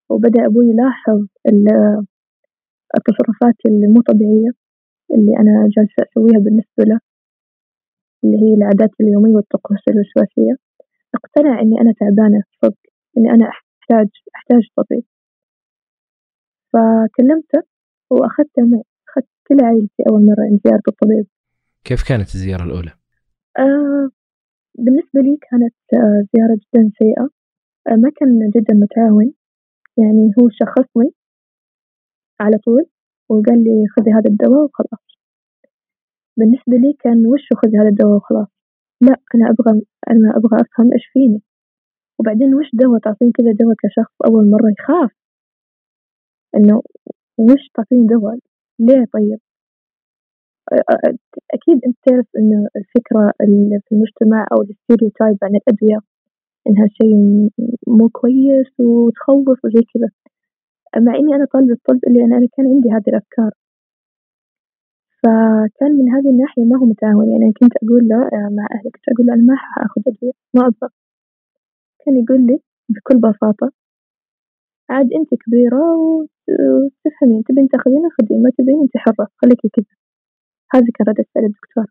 وبدأ أبوي يلاحظ التصرفات المو طبيعية اللي أنا جالسة أسويها بالنسبة له اللي هي العادات اليومية والطقوس الوسواسية. اقتنع إني أنا تعبانة صدق إني أنا أحتاج أحتاج طبيب فكلمته وأخذته معي كل عائلتي أول مرة عند زيارة الطبيب. كيف كانت الزيارة الأولى؟ آه بالنسبة لي كانت آه زيارة جدا سيئة. آه ما كان جدا متعاون. يعني هو شخصني على طول وقال لي خذي هذا الدواء وخلاص. بالنسبة لي كان وش خذي هذا الدواء وخلاص؟ لا أنا أبغى أنا أبغى أفهم إيش فيني. وبعدين وش دواء؟ تعطيني كذا دواء كشخص أول مرة يخاف. إنه وش تعطيني دواء؟ ليه طيب؟ أكيد أنت تعرف إنه الفكرة اللي في المجتمع أو الستيريوتايب عن الأدوية إنها شيء مو كويس وتخوف وزي كذا. مع إني أنا طالبة طب اللي أنا كان عندي هذه الأفكار. فكان من هذه الناحية ما هو متعاون. يعني كنت أقول له آه، مع أهلي كنت أقول له أنا ما حأخذ أدوية ما أبغى. كان يقول لي بكل بساطة عاد أنت كبيرة وتفهمين تبين تاخذين خذين ما تبين أنت حرة خليكي كذا. هذه كانت ردة فعل الدكتور.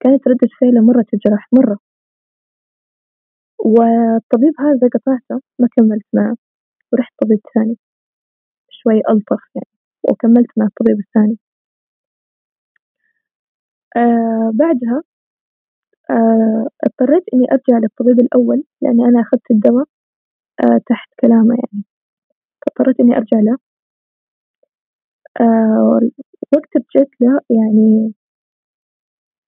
كانت ردة فعله مرة تجرح مرة. والطبيب هذا قطعته ما كملت معه. ورحت طبيب ثاني. شوي ألطف يعني وكملت مع الطبيب الثاني. آه بعدها آه اضطريت إني أرجع للطبيب الأول لأني أنا أخذت الدواء آه تحت كلامه يعني. فاضطريت إني أرجع له. آه وقت رجعت له يعني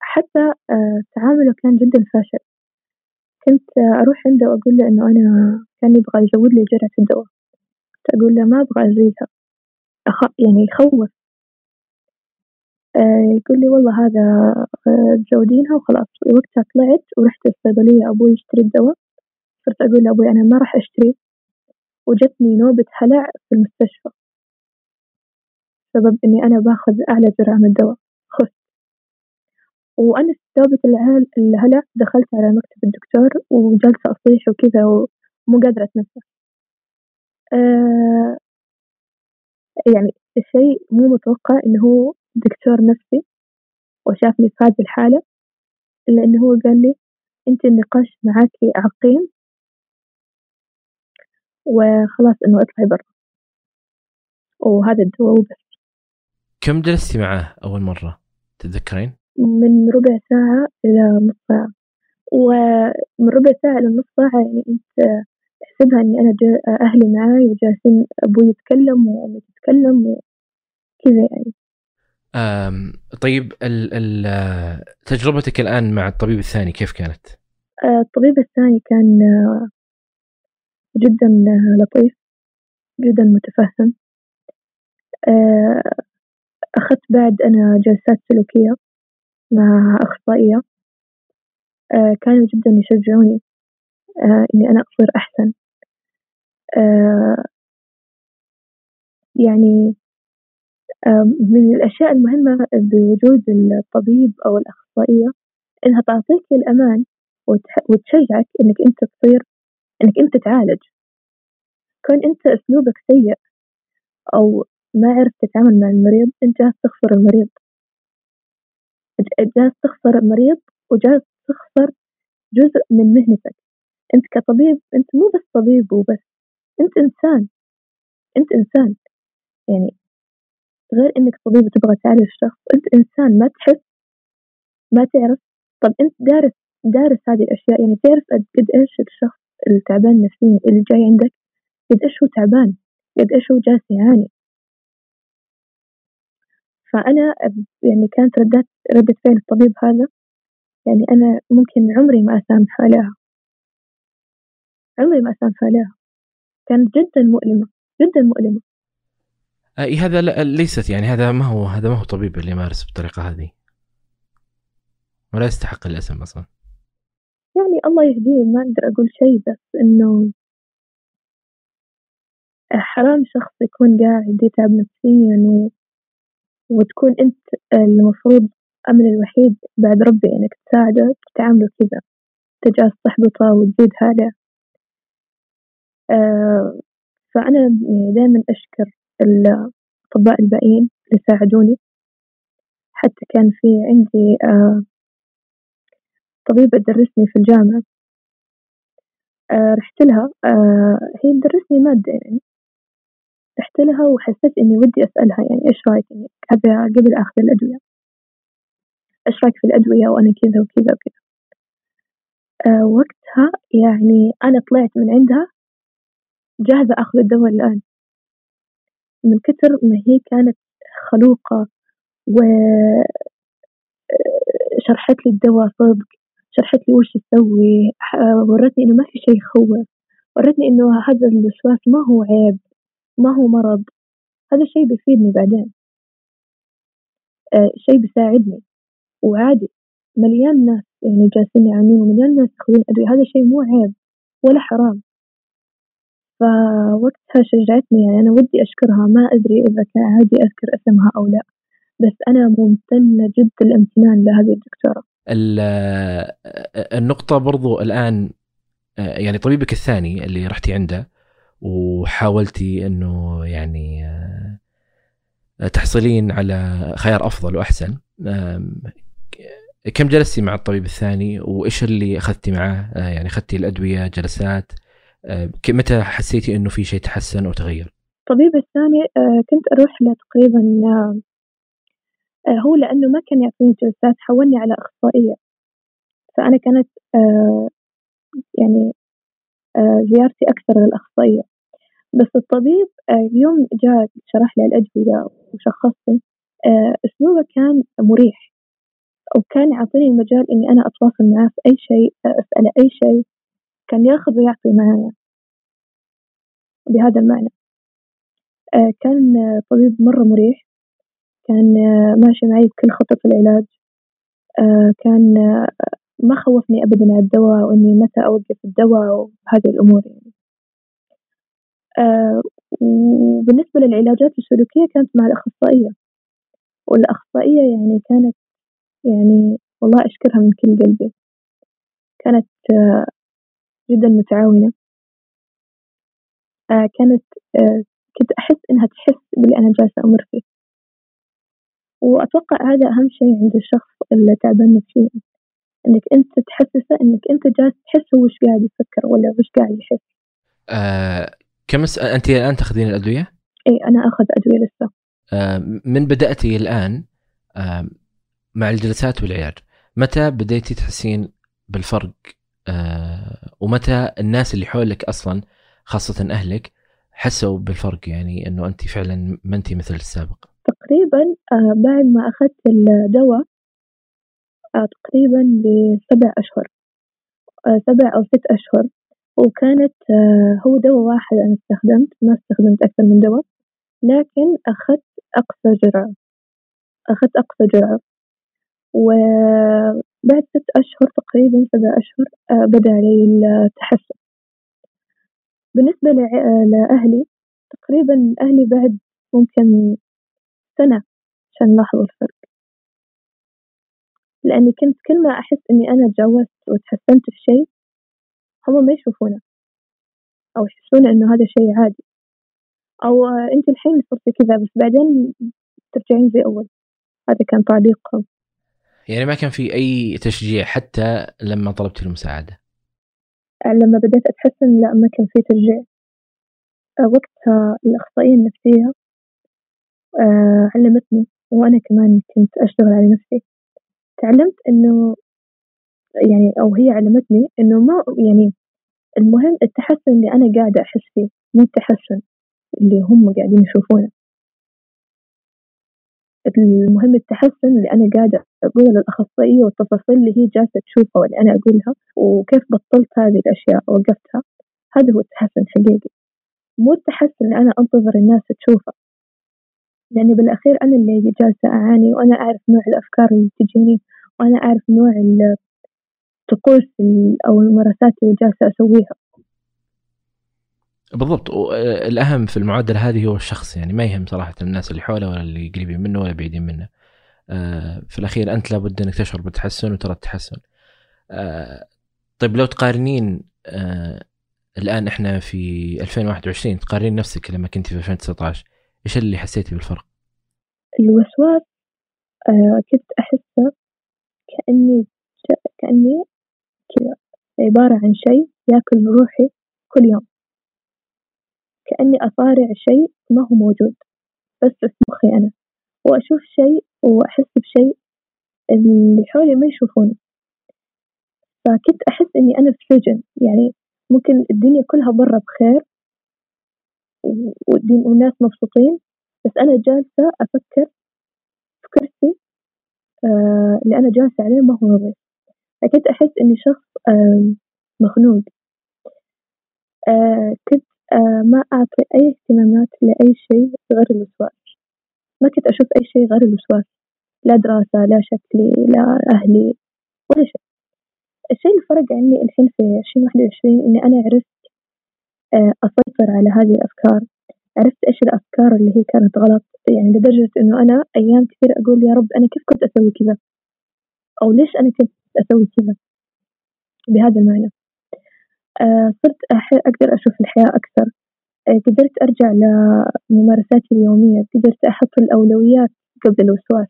حتى آه تعامله كان جدا فاشل. كنت أروح عنده وأقول له إنه أنا كان يبغى يزود لي جرعة الدواء. كنت أقول له ما أبغى أزيدها. أخ... يعني يخوف. آه يقول لي والله هذا آه تزودينها وخلاص. وقتها طلعت ورحت الصيدلية أبوي يشتري الدواء. صرت أقول لأبوي أنا ما راح أشتري. وجتني نوبة هلع في المستشفى. بسبب إني أنا باخذ أعلى جرعة من الدواء خفت. وأنا نوبة الهلع دخلت على مكتب الدكتور وجالسة أصيح وكذا ومو قادرة أتنفس. آه يعني الشيء مو متوقع إنه هو دكتور نفسي وشافني في هذه الحالة إلا إنه هو قال لي أنت النقاش معاكي عقيم وخلاص إنه اطلعي برا. وهذا الدواء وبس كم جلستي معاه أول مرة؟ تتذكرين؟ من ربع ساعة إلى نص ساعة. ومن ربع ساعة إلى نص ساعة يعني أنت أحسبها إني أنا أهلي معاي وجالسين أبوي يتكلم وأمي تتكلم وكذا يعني. طيب ال ال تجربتك الآن مع الطبيب الثاني كيف كانت؟ آه، الطبيب الثاني كان جدا لطيف جدا متفهم. آه، أخذت بعد أنا جلسات سلوكية مع أخصائية كانوا جدا يشجعوني إني أنا أصير أحسن. يعني من الأشياء المهمة بوجود الطبيب أو الأخصائية إنها تعطيك الأمان وتشجعك إنك أنت تصير إنك أنت تعالج. كون أنت أسلوبك سيء أو ما عرفت تتعامل مع المريض أنت جالس تخسر المريض. جالس تخسر المريض وجالس تخسر جزء من مهنتك. أنت كطبيب أنت مو بس طبيب وبس أنت إنسان. أنت إنسان. يعني غير إنك طبيب تبغى تعالج الشخص أنت إنسان. ما تحس ما تعرف. طب أنت دارس دارس هذه الأشياء يعني تعرف قد إيش الشخص التعبان نفسيا اللي جاي عندك قد إيش هو تعبان؟ قد إيش هو جالس يعاني؟ فأنا يعني كانت ردات ردة فعل الطبيب هذا يعني أنا ممكن عمري ما أسامح عليها. عمري ما أسامح عليها. كانت جدا مؤلمة جدا مؤلمة. آه هذا ليست يعني هذا ما هو هذا ما هو طبيب اللي يمارس بالطريقة هذه. ولا يستحق الاسم أصلا. يعني الله يهديه ما أقدر أقول شيء بس إنه حرام شخص يكون قاعد يتعب نفسيا و... وتكون أنت المفروض امل الوحيد بعد ربي إنك تساعده تعامله كذا تجاه تحبطه وتزيد هذا. آه فأنا يعني دائما أشكر الأطباء الباقيين اللي ساعدوني. حتى كان في عندي آه طبيبة تدرسني في الجامعة. آه رحت لها. آه هي تدرسني مادة يعني. رحت لها وحسيت إني ودي أسألها يعني إيش رأيك يعني قبل أخذ الأدوية؟ إيش رأيك في الأدوية وأنا كذا وكذا وكذا؟ آه وقتها يعني أنا طلعت من عندها جاهزة أخذ الدواء الآن. من كثر ما هي كانت خلوقة و شرحت لي الدواء صدق شرحت لي وش تسوي ورتني إنه ما في شيء يخوف ورتني إنه هذا الوسواس ما هو عيب ما هو مرض هذا الشيء بيفيدني بعدين. آه شيء بيساعدني وعادي مليان ناس يعني جالسين يعانون ومليان ناس ياخذون أدوية هذا شيء مو عيب ولا حرام. فوقتها شجعتني يعني أنا ودي أشكرها ما أدري إذا كان عادي أذكر اسمها أو لا بس أنا ممتنة جدا الامتنان لهذه الدكتورة. النقطة برضو الآن يعني طبيبك الثاني اللي رحتي عنده وحاولتي إنه يعني تحصلين على خيار أفضل وأحسن كم جلستي مع الطبيب الثاني وإيش اللي أخذتي معه؟ يعني أخذتي الأدوية جلسات متى حسيتي إنه في شيء تحسن وتغير الطبيب الثاني كنت أروح له تقريبا آه، هو لأنه ما كان يعطيني جلسات حولني على أخصائية. فأنا كانت آه، يعني آه، زيارتي أكثر للأخصائية. بس الطبيب يوم جاء شرح لي الأدوية وشخصني أسلوبه كان مريح. وكان يعطيني المجال إني أنا أتواصل معاه في أي شيء أسأله أي شيء. كان يأخذ ويعطي معايا. بهذا المعنى. كان طبيب مرة مريح. كان آه، ماشي معي بكل خطط العلاج. آه، كان آه، ما خوفني أبدا على الدواء وإني متى أوقف الدواء وهذه الأمور يعني. وبالنسبة للعلاجات السلوكية كانت مع الأخصائية. والأخصائية يعني كانت يعني والله أشكرها من كل قلبي. كانت جدا متعاونة. كانت كنت أحس إنها تحس باللي أنا جالسة أمر فيه. وأتوقع هذا أهم شيء عند الشخص اللي تعبان نفسيا إنك أنت تحسسه إنك أنت جالس تحس هو وش قاعد يفكر ولا وش قاعد يحس. آه كم س... أنت الآن تأخذين الأدوية؟ إي أنا أخذ أدوية لسه. آه من بدأتي الآن آه مع الجلسات والعلاج متى بديتي تحسين بالفرق آه ومتى الناس اللي حولك أصلا خاصة أهلك حسوا بالفرق يعني أنه أنت فعلا ما أنت مثل السابق؟ تقريبا آه، بعد ما أخذت الدواء آه، تقريبا بسبع أشهر آه، سبع أو ست أشهر. وكانت هو دواء واحد أنا استخدمت ما استخدمت أكثر من دواء لكن أخذت أقصى جرعة أخذت أقصى جرعة. وبعد ست أشهر تقريبا سبع أشهر بدأ علي التحسن. بالنسبة لأهلي تقريبا أهلي بعد ممكن سنة عشان نلاحظ الفرق. لأني كنت كل ما أحس إني أنا تجاوزت وتحسنت في شيء هم ما يشوفونه أو يحسون إنه هذا شيء عادي. أو أنت الحين صرتي كذا بس بعدين ترجعين زي أول. هذا كان تعليقهم يعني ما كان في أي تشجيع حتى لما طلبت المساعدة؟ لما بديت أتحسن لا ما كان في تشجيع. وقتها الأخصائية النفسية آه علمتني وأنا كمان كنت أشتغل على نفسي. تعلمت إنه يعني أو هي علمتني إنه ما يعني المهم التحسن اللي أنا قاعدة أحس فيه مو التحسن اللي هم قاعدين يشوفونه. المهم التحسن اللي أنا قاعدة أقوله للأخصائية والتفاصيل اللي هي جالسة تشوفها واللي أنا أقولها وكيف بطلت هذه الأشياء ووقفتها هذا هو التحسن حقيقي. مو التحسن اللي أنا أنتظر الناس تشوفه. لأني بالأخير أنا اللي جالسة أعاني وأنا أعرف نوع الأفكار اللي تجيني وأنا أعرف نوع الطقوس أو الممارسات اللي جالسة أسويها. بالضبط. الأهم في المعادلة هذه هو الشخص يعني ما يهم صراحة الناس اللي حوله ولا اللي قريبين منه ولا بعيدين منه. آه، في الأخير أنت لابد أنك تشعر بالتحسن وترى التحسن. آه، طيب لو تقارنين آه، الآن إحنا في 2021 تقارنين نفسك لما كنت في 2019 إيش اللي حسيتي بالفرق؟ الوسواس آه كنت أحسه كأني كأني كذا عبارة عن شيء ياكل روحي كل يوم. كأني أصارع شيء ما هو موجود بس في مخي أنا. وأشوف شيء وأحس بشيء اللي حولي ما يشوفونه. فكنت أحس إني أنا في سجن يعني ممكن الدنيا كلها برا بخير والناس مبسوطين. بس أنا جالسة أفكر في كرسي آه اللي أنا جالسة عليه ما هو نظيف فكنت أحس إني شخص آه مخنوق. آه كنت آه ما أعطي أي اهتمامات لأي شيء غير الوسواس. ما كنت أشوف أي شيء غير الوسواس. لا دراسة لا شكلي لا أهلي ولا شيء. الشيء اللي فرق عني الحين في عشرين واحد وعشرين إني أنا عرفت أسيطر على هذه الأفكار. عرفت إيش الأفكار اللي هي كانت غلط؟ يعني لدرجة إنه أنا أيام كثير أقول يا رب أنا كيف كنت أسوي كذا؟ أو ليش أنا كنت أسوي كذا؟ بهذا المعنى. آه، صرت أقدر أشوف الحياة أكثر. آه، قدرت أرجع لممارساتي اليومية. قدرت أحط الأولويات قبل الوسواس.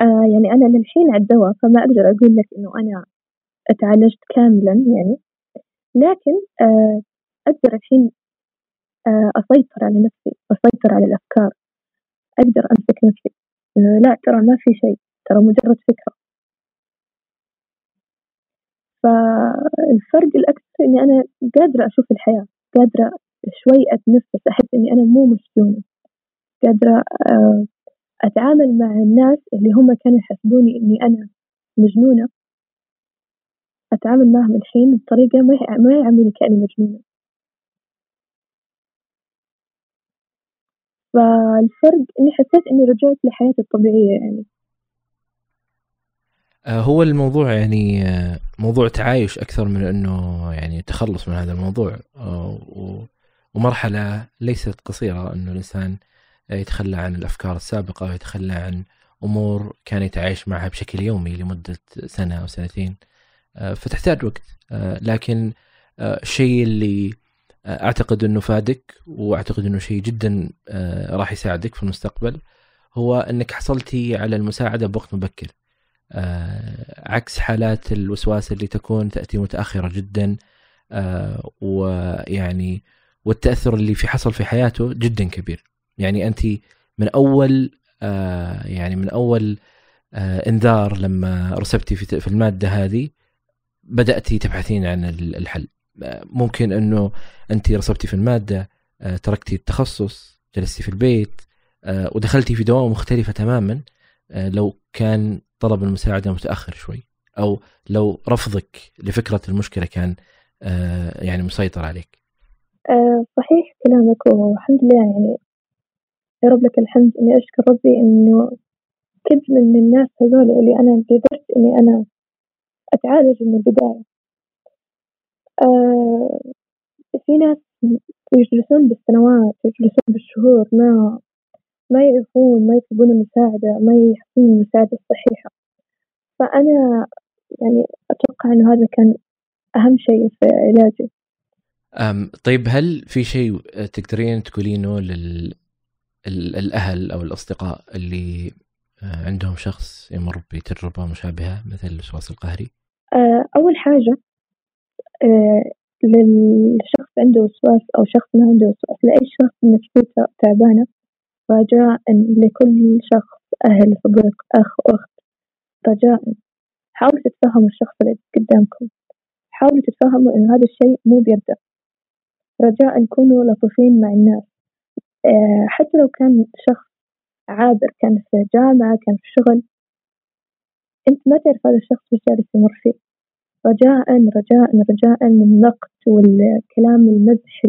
آه يعني أنا للحين على الدواء فما أقدر أقول لك إنه أنا أتعالجت كاملا يعني. لكن آه أقدر الحين آه أسيطر على نفسي أسيطر على الأفكار أقدر أمسك نفسي. لا ترى ما في شيء ترى مجرد فكرة. فالفرق الأكثر إني أنا قادرة أشوف الحياة قادرة شوي أتنفس أحس إني أنا مو مسجونة. قادرة آه أتعامل مع الناس اللي هم كانوا يحسبوني إني أنا مجنونة. أتعامل معهم الحين بطريقة ما ما يعاملوني كأني مجنونة. فالفرق إني حسيت إني رجعت لحياتي الطبيعية يعني. آه، هو الموضوع يعني آه، موضوع تعايش أكثر من أنه يعني تخلص من هذا الموضوع. آه، ومرحلة ليست قصيرة أنه الإنسان يتخلى عن الأفكار السابقة ويتخلى عن أمور كان يتعايش معها بشكل يومي لمدة سنة أو سنتين. فتحتاج وقت. آه، لكن آه، الشيء اللي أعتقد إنه فادك وأعتقد إنه شيء جدا راح يساعدك في المستقبل هو إنك حصلتي على المساعدة بوقت مبكر. عكس حالات الوسواس اللي تكون تأتي متأخرة جدا ويعني والتأثر اللي في حصل في حياته جدا كبير. يعني انت من أول آه يعني من أول آه إنذار لما رسبتي في المادة هذه بداتي تبحثين عن الحل. ممكن أنه أنت رسبتي في المادة آه تركتي التخصص جلستي في البيت آه ودخلتي في دوام مختلفة تماما آه لو كان طلب المساعدة متأخر شوي أو لو رفضك لفكرة المشكلة كان يعني مسيطر عليك. صحيح كلامك والحمد لله يعني. يا رب لك الحمد. إني أشكر ربي إنه كنت من الناس هذول اللي أنا قدرت إني أنا أتعالج من البداية. آه في ناس يجلسون بالسنوات يجلسون بالشهور ما ما يعرفون ما يطلبون المساعدة ما يحصلون المساعدة الصحيحة. فأنا يعني أتوقع إنه هذا كان أهم شيء في علاجي. أم طيب هل في شيء تقدرين تقولينه لل الأهل أو الأصدقاء اللي آه، عندهم شخص يمر بتجربة مشابهة مثل الوسواس القهري؟ أول حاجة آه، للشخص عنده وسواس أو شخص ما عنده وسواس لأي شخص نفسيته تعبانة رجاء لكل شخص أهل صديق أخ أخت رجاء حاولوا تتفهموا الشخص اللي قدامكم. حاولوا تتفهموا إن هذا الشيء مو بيده رجاء كونوا لطيفين مع الناس. آه، حتى لو كان شخص عابر كان في جامعة كان في شغل أنت ما تعرف هذا الشخص وش جالس يمر فيه. رجاء رجاء رجاء النقد والكلام المزح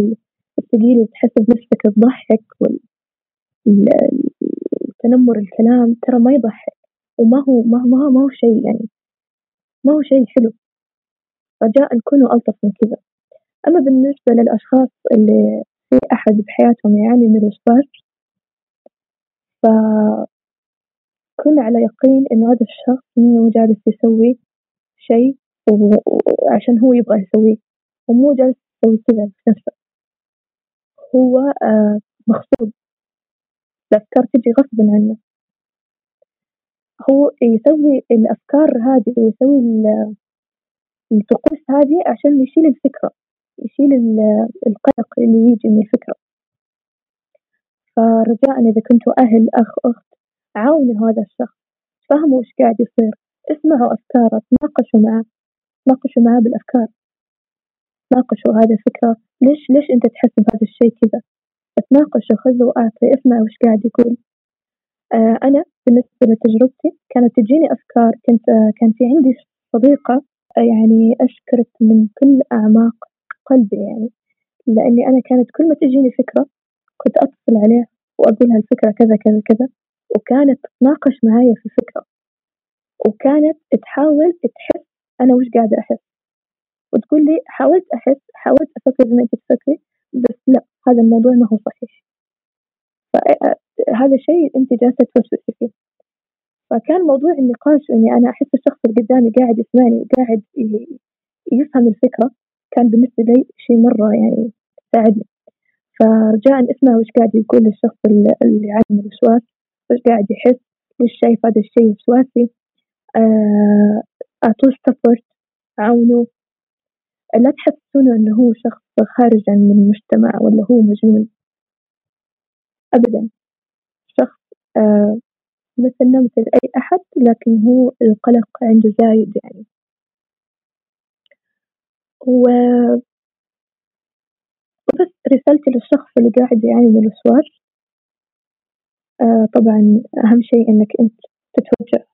الثقيل اللي تحس بنفسك تضحك والتنمر الكلام ترى ما يضحك وما هو ما هو ما هو, شيء يعني ما هو شيء حلو. رجاء كونوا ألطف من كذا. أما بالنسبة للأشخاص اللي في أحد بحياتهم يعاني من الوسواس فكن على يقين إنه هذا الشخص مو جالس يسوي شيء عشان هو يبغى يسويه. ومو جالس يسوي كذا في نفسه. هو آه، مغصوب. الأفكار تجي غصبا عنه. هو يسوي الأفكار هذه ويسوي الطقوس هذه عشان يشيل الفكرة. يشيل القلق اللي يجي من الفكرة. فرجاء إذا كنتوا أهل أخ أخت عاونوا هذا الشخص. فهموا وش قاعد يصير. اسمعوا أفكاره تناقشوا معه. تناقشوا معاه بالأفكار. تناقشوا هذه الفكرة. ليش ليش أنت تحس بهذا الشيء كذا؟ تناقشوا خذوا وأعطي اسمع وش قاعد يقول. آه أنا بالنسبة لتجربتي كانت تجيني أفكار كنت آه كان في عندي صديقة آه يعني أشكرك من كل أعماق قلبي يعني لأني أنا كانت كل ما تجيني فكرة كنت أتصل عليه وأقول هالفكرة كذا كذا كذا وكانت تتناقش معايا في الفكرة وكانت تحاول تحس أنا وش قاعدة أحس؟ وتقول لي حاولت أحس حاولت أفكر زي ما أنت تفكري بس لا هذا الموضوع ما هو صحيح. فهذا شيء أنت جالسة توسوسي فيه. فكان موضوع النقاش إني أنا أحس الشخص اللي قدامي قاعد يسمعني وقاعد يفهم الفكرة كان بالنسبة لي شيء مرة يعني ساعدني فرجاء اسمع وش قاعد يقول الشخص اللي عنده الوسواس وش قاعد يحس ليش شايف هذا الشيء وسواسي؟ آه، أعطوه سبورت عاونوه. لا تحسونه إنه هو شخص خارج من المجتمع ولا هو مجنون. أبدا. شخص آه مثلنا مثل أي أحد لكن هو القلق عنده زايد يعني. و بس رسالتي للشخص اللي قاعد يعاني من الوسواس. آه طبعا أهم شيء إنك أنت تتوجه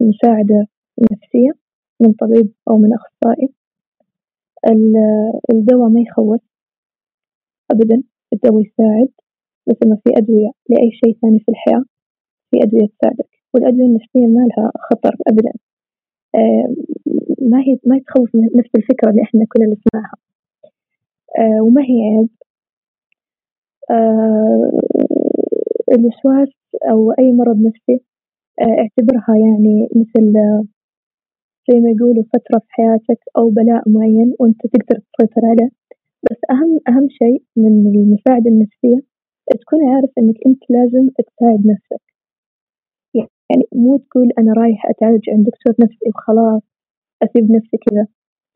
لمساعدة نفسية من طبيب أو من أخصائي. الدواء ما يخوف أبدا الدواء يساعد مثل ما في أدوية لأي شيء ثاني في الحياة في أدوية تساعدك. والأدوية النفسية ما لها خطر أبدا. آه، ما هي ما تخوف نفس الفكرة اللي إحنا كلنا نسمعها. آه، وما هي عيب. آه، الوسواس أو أي مرض نفسي اعتبرها يعني مثل زي ما يقولوا فترة في حياتك أو بلاء معين وأنت تقدر تسيطر عليه. بس أهم أهم شيء من المساعدة النفسية تكون عارف إنك أنت لازم تساعد نفسك. يعني مو تقول أنا رايح أتعالج عند دكتور نفسي وخلاص أسيب نفسي كذا.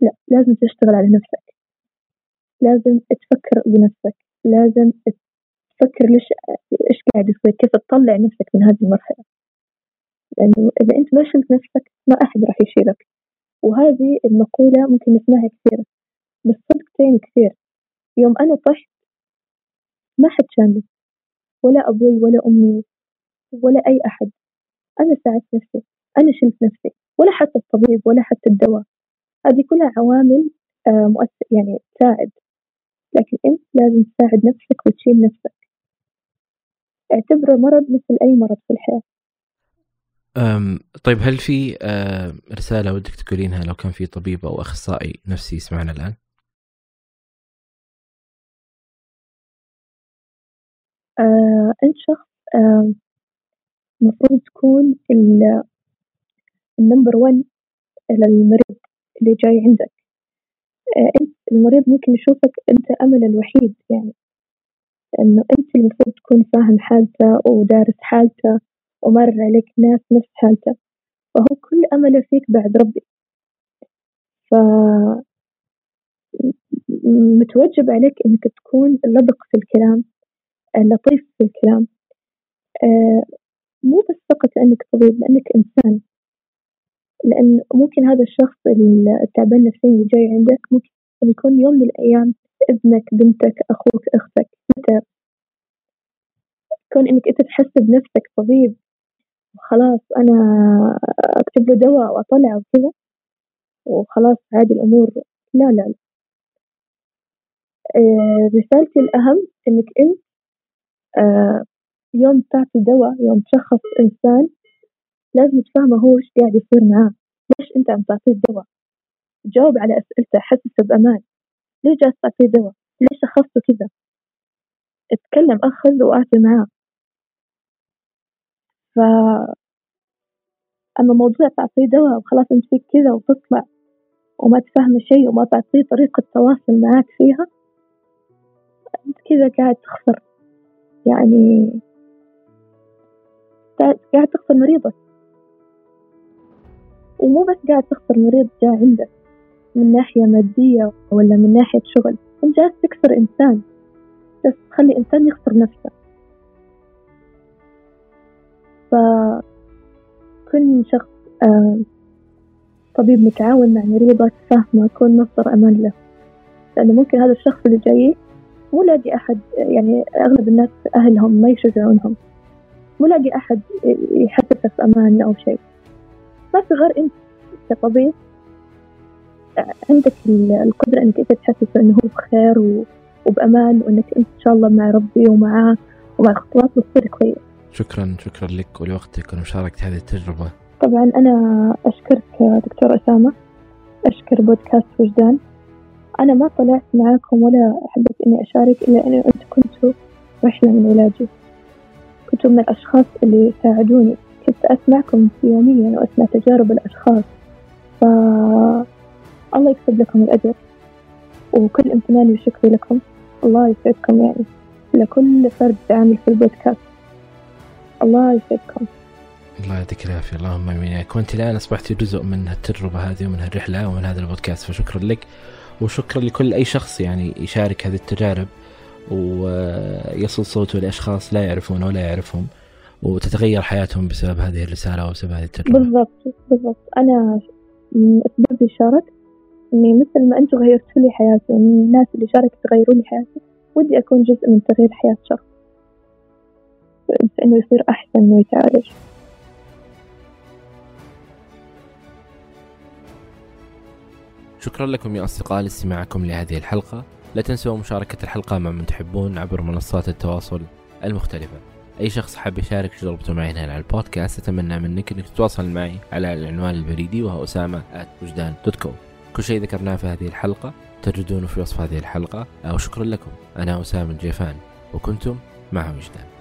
لا لازم تشتغل على نفسك. لازم تفكر بنفسك. لازم تفكر ليش إيش قاعد يصير؟ كيف تطلع نفسك من هذه المرحلة؟ لأنه إذا أنت ما شلت نفسك ما أحد راح يشيلك. وهذه المقولة ممكن نسمعها كثير بس صدقتين كثير. يوم أنا طحت ما حد شالني ولا أبوي ولا أمي ولا أي أحد. أنا ساعدت نفسي أنا شلت نفسي. ولا حتى الطبيب ولا حتى الدواء. هذه كلها عوامل آه، مؤثر يعني تساعد. لكن أنت لازم تساعد نفسك وتشيل نفسك. اعتبره مرض مثل أي مرض في الحياة. طيب هل في رسالة ودك تقولينها لو كان في طبيب أو أخصائي نفسي يسمعنا الآن؟ آه، أنت شخص المفروض تكون النمبر 1 للمريض اللي جاي عندك آه، أنت المريض ممكن يشوفك أنت أمل الوحيد يعني إنه أنت المفروض تكون فاهم حالته ودارس حالته ومر عليك ناس نفس حالته فهو كل أمله فيك بعد ربي. ف متوجب عليك إنك تكون لبق في الكلام لطيف في الكلام. آه، مو بس فقط لأنك طبيب لأنك إنسان. لأن ممكن هذا الشخص التعبان نفسيا اللي جاي عندك ممكن يكون يوم من الأيام ابنك بنتك أخوك أختك متى. كون إنك أنت تحس بنفسك طبيب. خلاص أنا أكتب له دواء وأطلع وكذا. وخلاص عادي الأمور. لا لا, لا. آه رسالتي الأهم إنك أنت آه يوم تعطي دواء يوم تشخص إنسان لازم تفهمه هو إيش قاعد يصير معاه. ليش أنت عم تعطيه الدواء جاوب على أسئلته حسسه بأمان. ليش جالس تعطيه دواء؟ ليش شخصته كذا؟ اتكلم أخذ وأعطي معاه. ف أما موضوع تعطيه دواء وخلاص أنت فيك كذا وتطلع وما تفهم شيء وما تعطيه طريقة تواصل معاك فيها أنت كذا قاعد تخسر. يعني قاعد تخسر مريضك. ومو بس قاعد تخسر مريض جاء عندك من ناحية مادية ولا من ناحية شغل أنت جالس تكسر إنسان. بس تخلي إنسان يخسر نفسه. فكل شخص آه، طبيب متعاون مع مريضة فاهمة كون مصدر أمان له. لأنه ممكن هذا الشخص اللي جاي مو لاقي أحد يعني أغلب الناس أهلهم ما يشجعونهم. مو لاقي أحد يحسسه في أمان أو شيء. ما في غير أنت كطبيب عندك القدرة إنك أنت تحسسه إنه هو بخير وبأمان وإنك أنت إن شاء الله مع ربي ومعاه ومع خطوات بتصير كويس. شكرا شكرا لك ولوقتك ومشاركة هذه التجربة. طبعا أنا أشكرك دكتور أسامة أشكر بودكاست وجدان. أنا ما طلعت معاكم ولا حبيت إني أشارك إلا إنه أنتم كنتوا رحلة من علاجي. كنتوا من الأشخاص اللي ساعدوني كنت أسمعكم يوميا وأسمع تجارب الأشخاص. ف الله يكتب لكم الأجر. وكل امتناني وشكري لكم. الله يسعدكم يعني. لكل فرد عامل في البودكاست. الله يسعدكم. الله يعطيك العافية. اللهم آمين. وانت الآن أصبحت جزء من التجربة هذه ومن الرحلة ومن هذا البودكاست فشكرا لك. وشكرا لكل أي شخص يعني يشارك هذه التجارب ويصل صوته لأشخاص لا يعرفونه ولا يعرفهم وتتغير حياتهم بسبب هذه الرسالة وبسبب هذه التجربة. بالضبط بالضبط. أنا أسباب شاركت إني مثل ما أنتم غيرتوا لي حياتي والناس اللي شاركت غيروا لي حياتي. ودي أكون جزء من تغيير حياة شخص. إنه يصير أحسن ويتعالج شكرا لكم يا أصدقاء لاستماعكم لهذه الحلقة. لا تنسوا مشاركة الحلقة مع من تحبون عبر منصات التواصل المختلفة. أي شخص حاب يشارك تجربته معي هنا على البودكاست أتمنى منك أنك تتواصل معي على العنوان البريدي وهو أسامة وجدان dot com كل شيء ذكرناه في هذه الحلقة تجدونه في وصف هذه الحلقة. وشكرا لكم. أنا أسامة الجيفان وكنتم مع وجدان.